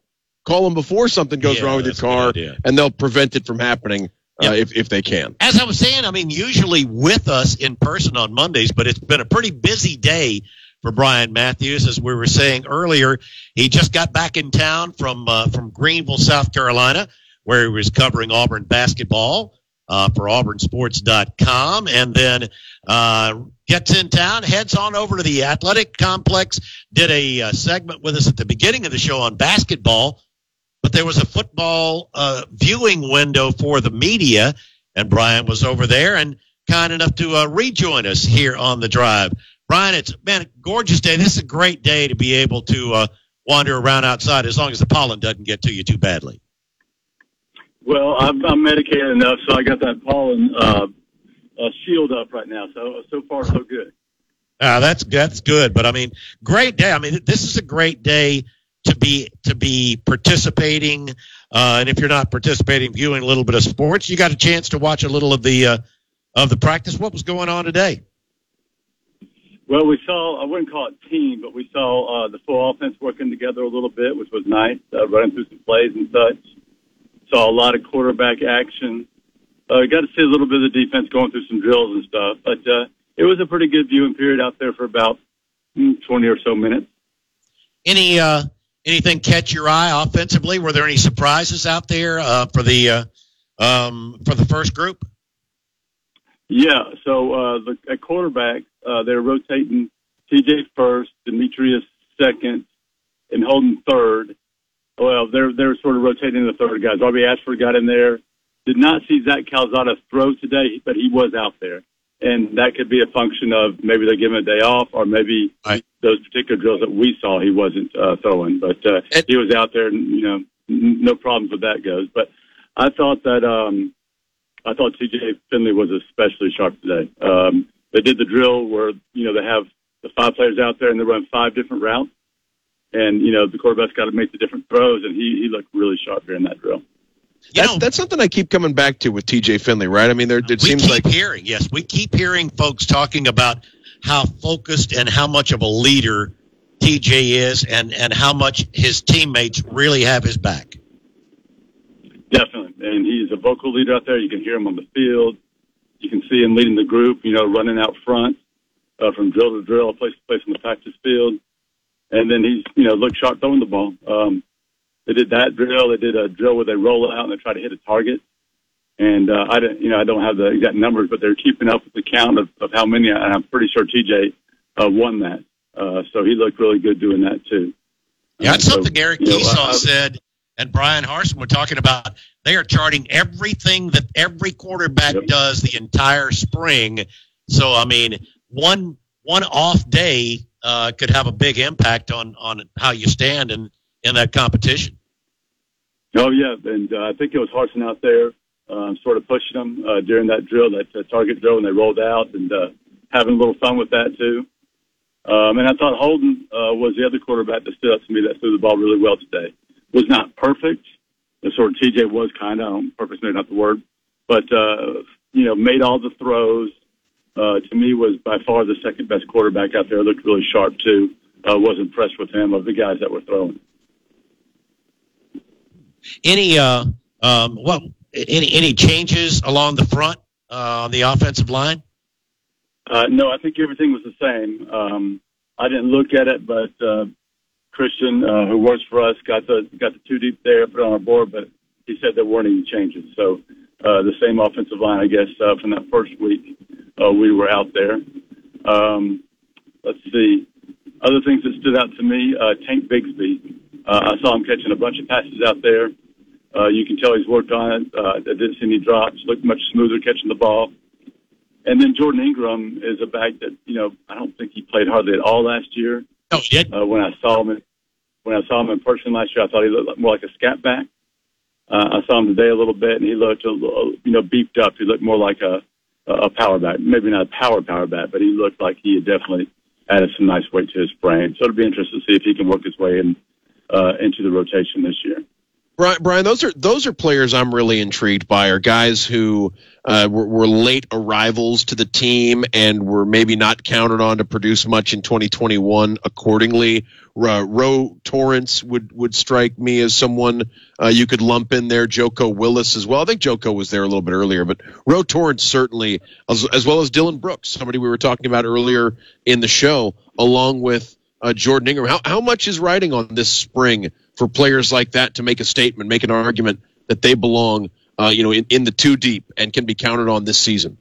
call them before something goes yeah, wrong with your car, and they'll prevent it from happening uh, if, if they can. As I was saying, I mean, usually with us in person on Mondays, but it's been a pretty busy day for Brian Matthews. As we were saying earlier, he just got back in town from uh, from Greenville, South Carolina, where he was covering Auburn basketball. Uh, for auburnsports.com and then uh, gets in town, heads on over to the athletic complex, did a uh, segment with us at the beginning of the show on basketball but there was a football uh, viewing window for the media, and Brian was over there and kind enough to uh, rejoin us here on the drive. Brian, it's been a gorgeous day. This is a great day to be able to uh, wander around outside as long as the pollen doesn't get to you too badly. Well, I'm, I'm medicated enough, so I got that pollen uh, uh, shield up right now. So so far so good. Uh, that's that's good, but I mean, great day. I mean, this is a great day to be to be participating. Uh, and if you're not participating, viewing a little bit of sports, you got a chance to watch a little of the uh, of the practice. What was going on today? Well, we saw I wouldn't call it team, but we saw uh, the full offense working together a little bit, which was nice, uh, running through some plays and such. Saw a lot of quarterback action. Uh, got to see a little bit of the defense going through some drills and stuff, but uh, it was a pretty good viewing period out there for about mm, 20 or so minutes. Any uh, anything catch your eye offensively? Were there any surprises out there uh, for the uh, um, for the first group? Yeah. So uh, the at quarterback, uh, they're rotating TJ first, Dematrius second, and Holden third. Well, they're they're sort of rotating the third guys. Robbie Ashford got in there. did not see Zach Calzada throw today, but he was out there. And that could be a function of maybe they give him a day off or maybe right. Those particular drills that we saw he wasn't uh, throwing. But uh, he was out there and, you know, n- no problems with that goes. But I thought that um, I thought TJ Finley was especially sharp today. Um, they did the drill where, you know, they have the five players out there and they run five different routes. And, you know, the quarterback's got to make the different throws, and he, he looked really sharp during that drill. That's, that's something I keep coming back to with TJ Finley, right? I mean, there, it we seems keep like hearing, yes, we keep hearing folks talking about how focused and how much of a leader TJ is, and and how much his teammates really have his back. Definitely. And he's a vocal leader out there. You can hear him on the field. You can see him leading the group, you know, running out front uh, from drill to drill, place to place on the practice field. And then he's, you know, looked sharp throwing the ball. Um, they did that drill. They did a drill where they roll out and they try to hit a target. And uh, I don't, you know, I don't have the exact numbers, but they're keeping up with the count of, of how many. And I'm pretty sure TJ uh, won that. Uh, so he looked really good doing that too. Yeah, that's so, something Eric you know, Esau said, and Bryan Harsin were talking about. They are charting everything that every quarterback does the entire spring. So I mean, one one off day uh, could have a big impact on on how you stand in in that competition. Oh yeah, and uh, I think it was Harsin out there, uh, sort of pushing them uh, during that drill, that uh, target drill, and they rolled out and uh, having a little fun with that too. Um, and I thought Holden uh, was the other quarterback that stood up to me that threw the ball really well today. Was not perfect. The sort of TJ was kind of purpose, maybe not the word, but uh, you know made all the throws. Uh, to me, was by far the second best quarterback out there. Looked really sharp too. Uh, was impressed with him of the guys that were throwing. Any uh um what any any changes along the front uh, on the offensive line? Uh, no, I think everything was the same. Um, I didn't look at it, but uh, Christian, uh, who works for us, got the got the two deep there, put on our board, but he said there weren't any changes. So uh, the same offensive line, I guess, uh, from that first week uh, we were out there. Um, let's see. Other things that stood out to me, uh, Tank Bigsby. Uh, I saw him catching a bunch of passes out there. Uh, you can tell he's worked on it. Uh, I didn't see any drops. Looked much smoother catching the ball. And then Jordan Ingram is a back that you know I don't think he played hardly at all last year. Oh, did. Uh, when I saw him, in, when I saw him in person last year, I thought he looked more like a scat back. Uh, I saw him today a little bit, and he looked a little, you know beefed up. He looked more like a a power back, maybe not a power power back, but he looked like he had definitely added some nice weight to his frame. So it'll be interesting to see if he can work his way in uh, into the rotation this year. Brian, those are those are players I'm really intrigued by. Are guys who uh, were, were late arrivals to the team and were maybe not counted on to produce much in 2021. Accordingly, uh, Roe Torrance would would strike me as someone uh, you could lump in there. Joko Willis as well. I think Joko was there a little bit earlier, but Roe Torrance certainly, as, as well as Dylan Brooks, somebody we were talking about earlier in the show, along with uh, Jordan Ingram. How, how much is riding on this spring for players like that to make a statement, make an argument that they belong, uh, you know, in, in the two deep and can be counted on this season?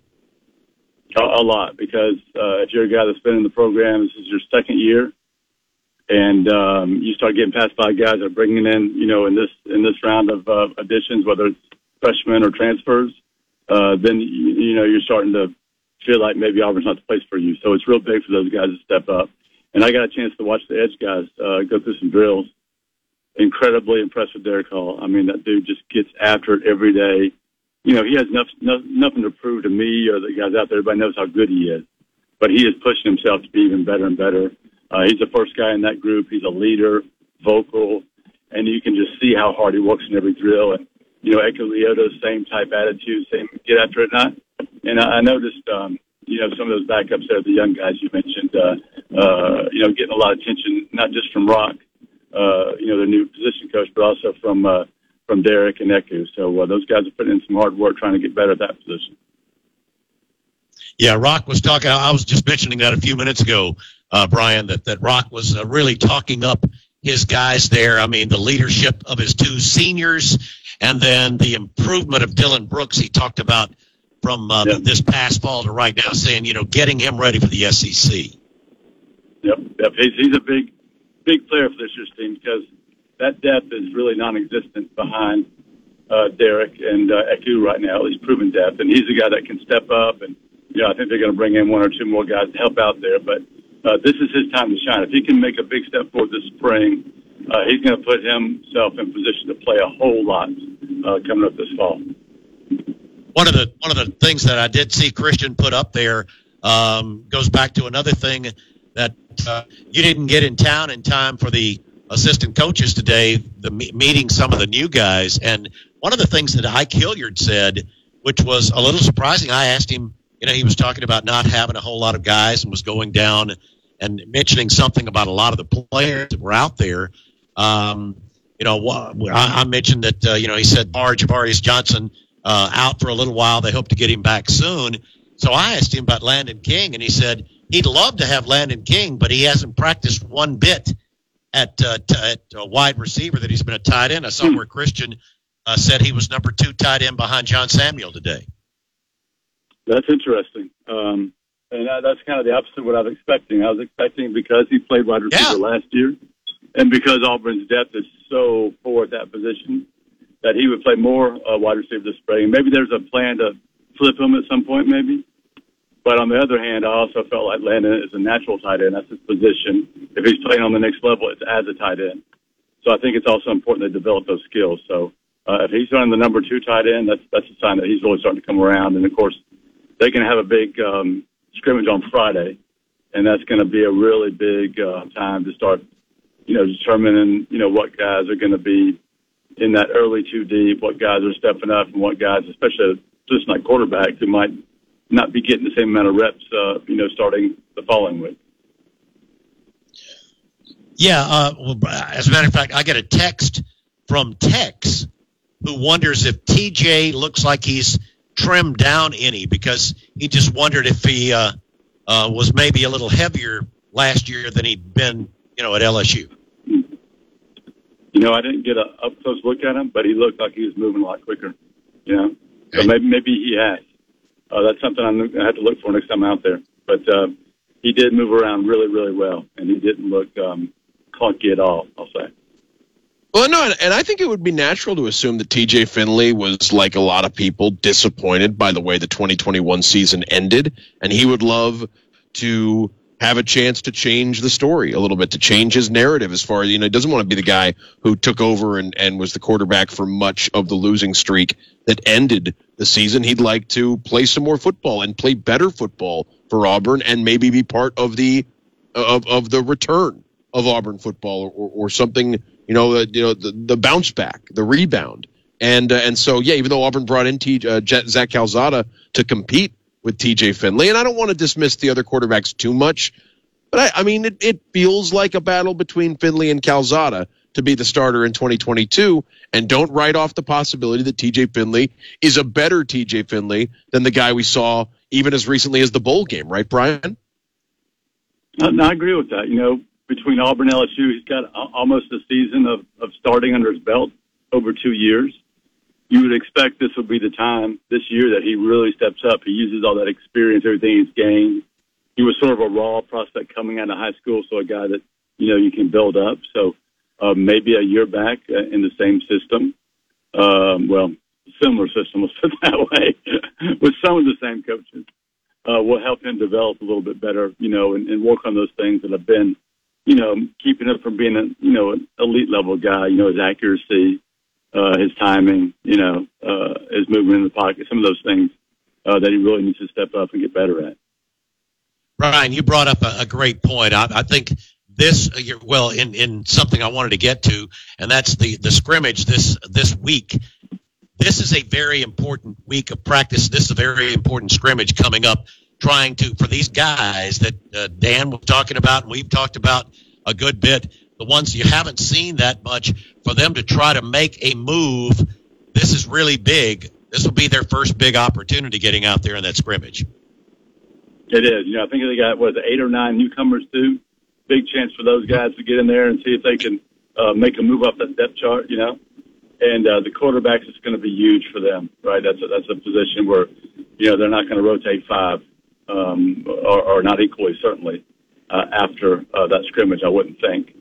A, a lot because uh, if you're a guy that's been in the program, this is your second year, and um, you start getting passed by guys that are bringing in, you know, in this in this round of uh, additions, whether it's freshmen or transfers, uh, then you, you know you're starting to feel like maybe Auburn's not the place for you. So it's real big for those guys to step up. And I got a chance to watch the edge guys uh, go through some drills. Incredibly impressed with Derek Hall. I mean, that dude just gets after it every day. You know, he has enough, no, nothing to prove to me or the guys out there. Everybody knows how good he is, but he is pushing himself to be even better and better. Uh, he's the first guy in that group. He's a leader, vocal, and you can just see how hard he works in every drill. And you know, Eku Leota's same type attitude, same get after it, not. And I, I noticed, um, you know, some of those backups there, the young guys you mentioned, uh, uh, you know, getting a lot of attention, not just from Rock, uh, you know, their new position coach, but also from uh, from Derek and Eku. So uh, those guys are putting in some hard work trying to get better at that position. Yeah, Rock was talking. I was just mentioning that a few minutes ago, uh, Brian. That that Rock was uh, really talking up his guys there. I mean, the leadership of his two seniors, and then the improvement of Dylan Brooks. He talked about from uh, this past fall to right now, saying you know getting him ready for the SEC. Yep, yep. He's, he's a big, big player for this year's team because that depth is really non-existent behind uh, Derek and uh, Eku right now. He's proven depth, and he's the guy that can step up. And you know, I think they're going to bring in one or two more guys to help out there. But uh, this is his time to shine. If he can make a big step forward this spring, uh, he's going to put himself in position to play a whole lot uh, coming up this fall. One of the one of the things that I did see Christian put up there um, goes back to another thing that uh, you didn't get in town in time for the assistant coaches today, the meeting some of the new guys, and one of the things that Ike Hilliard said, which was a little surprising. I asked him, you know, he was talking about not having a whole lot of guys and was going down and mentioning something about a lot of the players that were out there. Um, you know, I, mentioned that, uh, you know, he said Bar Javarius Johnson uh, out for a little while. They hope to get him back soon. So I asked him about Landen King, and he said he'd love to have Landen King, but he hasn't practiced one bit at, uh, t- at a wide receiver that he's been a tight end. I saw where Christian uh, said he was number two tight end behind John Samuel today. That's interesting. Um, and that, that's kind of the opposite of what I was expecting. I was expecting because he played wide receiver yeah. last year, and because Auburn's depth is so poor at that position, that he would play more uh, wide receiver this spring. Maybe there's a plan to flip him at some point, maybe. But on the other hand, I also felt like Landen is a natural tight end. That's his position. If he's playing on the next level, it's as a tight end. So I think it's also important to develop those skills. So uh, if he's running the number two tight end, that's that's a sign that he's really starting to come around. And of course, they can have a big um, scrimmage on Friday, and that's going to be a really big uh, time to start, you know, determining you know what guys are going to be in that early two deep, what guys are stepping up, and what guys, especially just like quarterbacks, who might not be getting the same amount of reps, uh, you know, starting the following week. Yeah, uh, well, as a matter of fact, I get a text from Tex who wonders if TJ looks like he's trimmed down any because he just wondered if he uh, uh, was maybe a little heavier last year than he'd been, you know, at LSU. You know, I didn't get a up close look at him, but he looked like he was moving a lot quicker. You know, so maybe maybe he has. Uh, that's something I'm to have to look for next time I'm out there. But uh, he did move around really, really well, and he didn't look um, clunky at all. I'll say. Well, no, and I think it would be natural to assume that TJ Finley was, like a lot of people, disappointed by the way the 2021 season ended, and he would love to have a chance to change the story a little bit, to change his narrative as far as, you know, he doesn't want to be the guy who took over and, and was the quarterback for much of the losing streak that ended the season. He'd like to play some more football and play better football for Auburn and maybe be part of the, of, of the return of Auburn football or, or something, you know, uh, you know, the, the bounce back, the rebound. And, uh, and so, yeah, even though Auburn brought in T, uh, Zach Calzada to compete with TJ Finley. And I don't want to dismiss the other quarterbacks too much, but I, I mean, it, it feels like a battle between Finley and Calzada to be the starter in 2022. And don't write off the possibility that TJ Finley is a better TJ Finley than the guy we saw even as recently as the bowl game, right, Brian? No, I agree with that. You know, between Auburn and LSU, he's got almost a season of, of starting under his belt over two years you would expect this would be the time this year that he really steps up. He uses all that experience, everything he's gained. He was sort of a raw prospect coming out of high school, so a guy that you know you can build up. So uh, maybe a year back uh, in the same system, um, well, similar system, let's put that way, with some of the same coaches, uh, will help him develop a little bit better, you know, and, and work on those things that have been, you know, keeping him from being a you know an elite level guy. You know, his accuracy uh, his timing, you know, uh, his movement in the pocket, some of those things uh, that he really needs to step up and get better at. Brian, you brought up a, a great point. I, I think this, uh, well, in, in something I wanted to get to, and that's the, the scrimmage this this week. This is a very important week of practice. This is a very important scrimmage coming up, trying to for these guys that uh, Dan was talking about, and we've talked about a good bit the ones you haven't seen that much, for them to try to make a move, this is really big. This will be their first big opportunity getting out there in that scrimmage. It is. You know, I think they got what eight or nine newcomers too. Big chance for those guys to get in there and see if they can uh, make a move up that depth chart. You know, and uh, the quarterbacks is going to be huge for them, right? That's a, that's a position where you know they're not going to rotate five um, or, or not equally certainly uh, after uh, that scrimmage. I wouldn't think.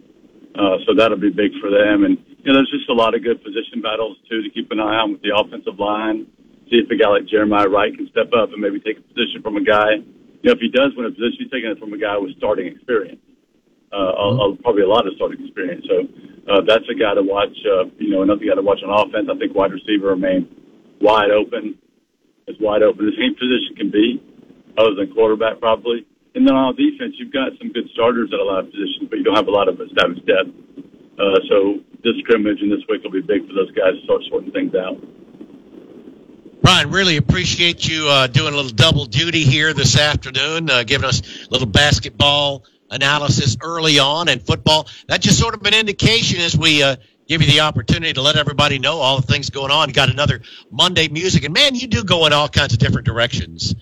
Uh, so that'll be big for them. And you know, there's just a lot of good position battles too to keep an eye on with the offensive line. See if a guy like Jeremiah Wright can step up and maybe take a position from a guy. You know, if he does win a position, he's taking it from a guy with starting experience. Uh, mm-hmm. probably a lot of starting experience. So uh, that's a guy to watch. Uh, you know, another guy to watch on offense. I think wide receiver remain wide open, as wide open as any position can be, other than quarterback probably. And then on defense, you've got some good starters at a lot of positions, but you don't have a lot of established depth. Uh, so this scrimmage and this week will be big for those guys to start sorting things out. Brian, really appreciate you uh, doing a little double duty here this afternoon, uh, giving us a little basketball analysis early on and football. That's just sort of an indication as we uh, give you the opportunity to let everybody know all the things going on. Got another Monday music, and man, you do go in all kinds of different directions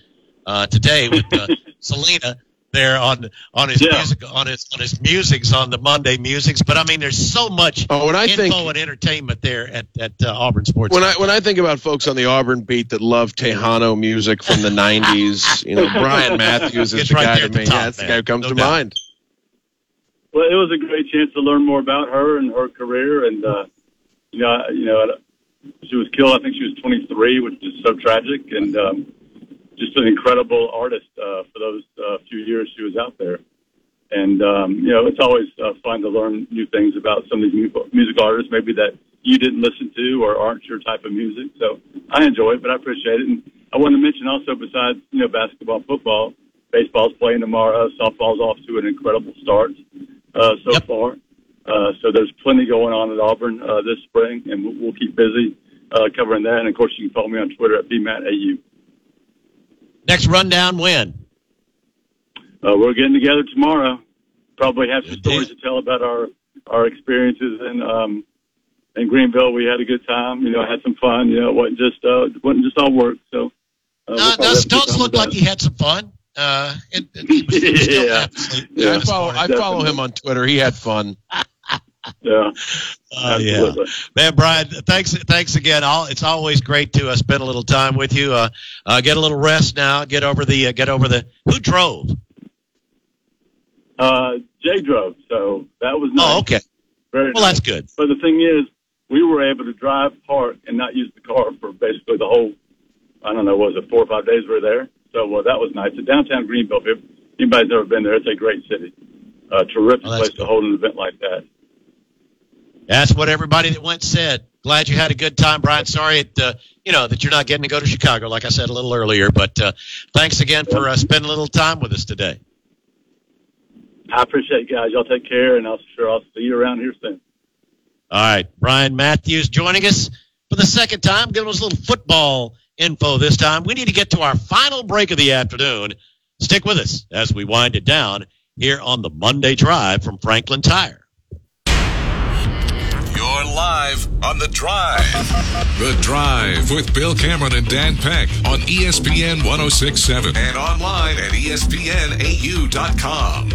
uh, today with uh, Selena there on on his yeah. music on his on his musics on the Monday musics. But I mean, there's so much oh, when I info think, and entertainment there at at uh, Auburn Sports. When I when I think about folks on the Auburn beat that love Tejano music from the '90s, you know, Brian Matthews is the right guy to me. Yeah, that's the guy who comes no to doubt. mind. Well, it was a great chance to learn more about her and her career, and uh, you know, you know, she was killed. I think she was 23, which is so tragic, and um, just an incredible artist uh, for those uh, few years she was out there. And um, you know, it's always uh, fun to learn new things about some of these music artists, maybe that you didn't listen to or aren't your type of music. So I enjoy it, but I appreciate it. And I want to mention also, besides you know basketball, football, baseball's playing tomorrow. Softball's off to an incredible start uh, so Yep. far. Uh, so there's plenty going on at Auburn uh, this spring, and we'll, we'll keep busy uh, covering that. And of course, you can follow me on Twitter at bmatau. Next rundown when? Uh, we're getting together tomorrow. Probably have some stories to tell about our our experiences in um, in Greenville. We had a good time. You know, had some fun. You know, it wasn't just uh, it wasn't just all work. So uh, we'll does have a good does time look like he had some fun. Uh, it, it, he was, he was Yeah. Yeah, I follow. I follow him on Twitter. He had fun. Yeah. Uh, yeah, man, Brian. Thanks, thanks again. All it's always great to uh, spend a little time with you. Uh, uh, get a little rest now. Get over the uh, get over the. Who drove? Uh, Jay drove, so that was nice. Oh, okay. Very Well, nice. that's good. But the thing is, we were able to drive, park, and not use the car for basically the whole, I don't know, was it four or five days we were there? So well, that was nice. So downtown Greenville, if anybody's ever been there, it's a great city. Uh, terrific Oh, place to hold an event like that. That's what everybody that went said. Glad you had a good time, Brian. Sorry, it, uh, you know that you're not getting to go to Chicago, like I said a little earlier. But uh, thanks again for uh, spending a little time with us today. I appreciate you guys. Y'all take care, and I'll sure I'll see you around here soon. All right, Brian Matthews joining us for the second time, giving us a little football info this time. We need to get to our final break of the afternoon. Stick with us as we wind it down here on the Monday Drive from Franklin Tire. Live on The Drive. The Drive with Bill Cameron and Dan Peck on ESPN 1067 and online at ESPNAU.com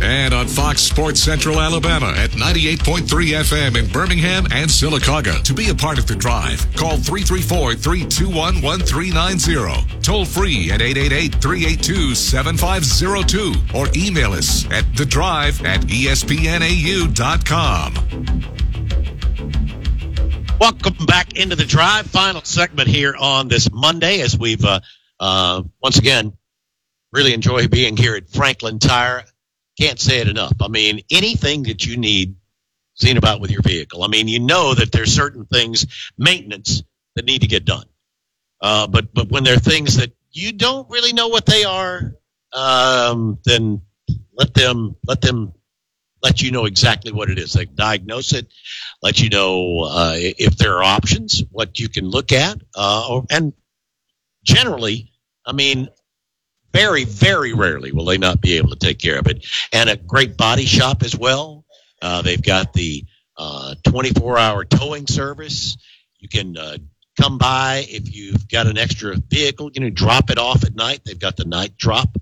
and on Fox Sports Central Alabama at 98.3 FM in Birmingham and Sylacauga. To be a part of The Drive, call 334 321 1390. Toll free at 888 382 7502 or email us at The Drive at ESPNAU.com. Welcome back into the drive. Final segment here on this Monday as we've uh, uh, once again really enjoy being here at Franklin Tire. Can't say it enough. I mean, anything that you need seen about with your vehicle. I mean, you know that there's certain things, maintenance, that need to get done. Uh, but but when there are things that you don't really know what they are, um, then let them let them let you know exactly what it is. They diagnose it, let you know uh, if there are options, what you can look at, uh, or, and generally, I mean, very, very rarely will they not be able to take care of it. And a great body shop as well. Uh, they've got the uh, 24-hour towing service. You can uh, come by if you've got an extra vehicle. You know, drop it off at night. They've got the night drop.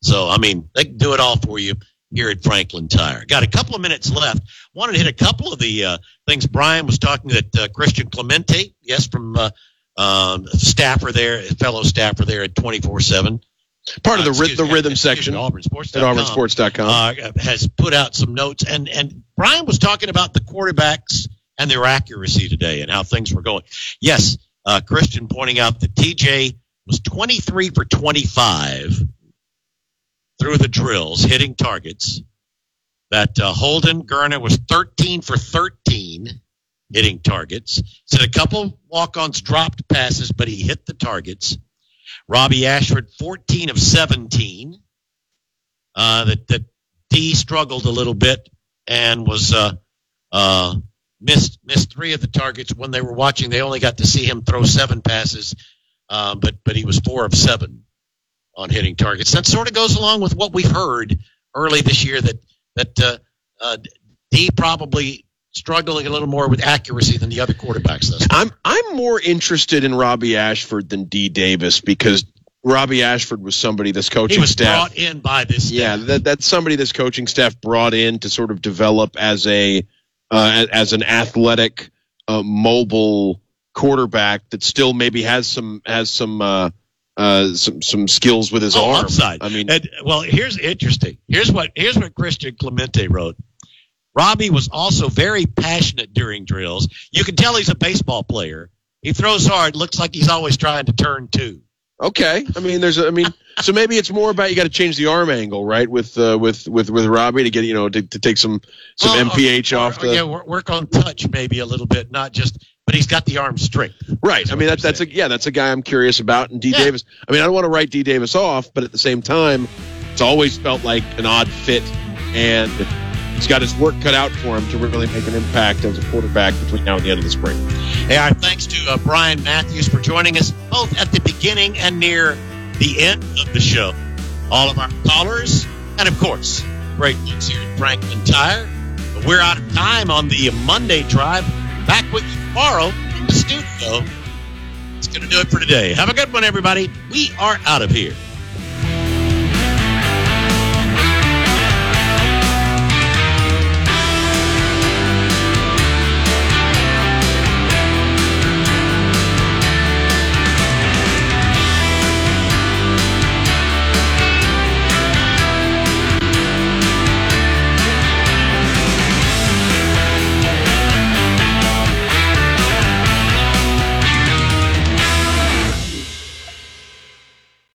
So, I mean, they can do it all for you here at Franklin Tire. Got a couple of minutes left. Wanted to hit a couple of the uh, things Brian was talking that uh, Christian Clemente, yes, from uh, um, staffer there, fellow staffer there at 24 7. Part of the, Uh, the me, rhythm me, section auburnsports.com, at auburnsports.com. uh, has put out some notes, and and Brian was talking about the quarterbacks and their accuracy today and how things were going. Yes, uh, Christian pointing out that TJ was 23 for 25 through the drills, hitting targets. That uh, Holden Geriner was 13 for 13 hitting targets. Said a couple walk-ons dropped passes, but he hit the targets. Robby Ashford, 14 of 17. Uh, that that D struggled a little bit and was uh, uh, missed missed three of the targets when they were watching. They only got to see him throw seven passes, uh, but but he was four of seven on hitting targets. That sort of goes along with what we've heard early this year that that uh, uh, D probably struggling a little more with accuracy than the other quarterbacks. I'm I'm more interested in Robby Ashford than D Davis because Robby Ashford was somebody this coaching he was staff brought in by this. yeah that, that's somebody this coaching staff brought in to sort of develop as a uh, as an athletic uh, mobile quarterback that still maybe has some has some uh, uh, some some skills with his Oh, arm. upside. I mean, And, well, here's interesting. Here's what here's what Christian Clemente wrote. Robby was also very passionate during drills. You can tell he's a baseball player. He throws hard. Looks like he's always trying to turn two. Okay, I mean, there's, a, I mean, so maybe it's more about you got to change the arm angle, right? With uh, with with with Robby to get you know to, to take some some Well, MPH or- off or, the yeah, work on touch maybe a little bit, not just. But he's got the arm strength. right. I mean, that's that's a yeah, that's a guy I'm curious about. And D Yeah. Davis, I mean, I don't want to write D Davis off, but at the same time, it's always felt like an odd fit, and he's got his work cut out for him to really make an impact as a quarterback between now and the end of the spring. Hey, our thanks to uh, Brian Matthews for joining us both at the beginning and near the end of the show. All of our callers, and of course, great folks here at Franklin Tire. But we're out of time on the Monday drive. Back with you tomorrow in the studio. It's going to do it for today. Have a good one, everybody. We are out of here.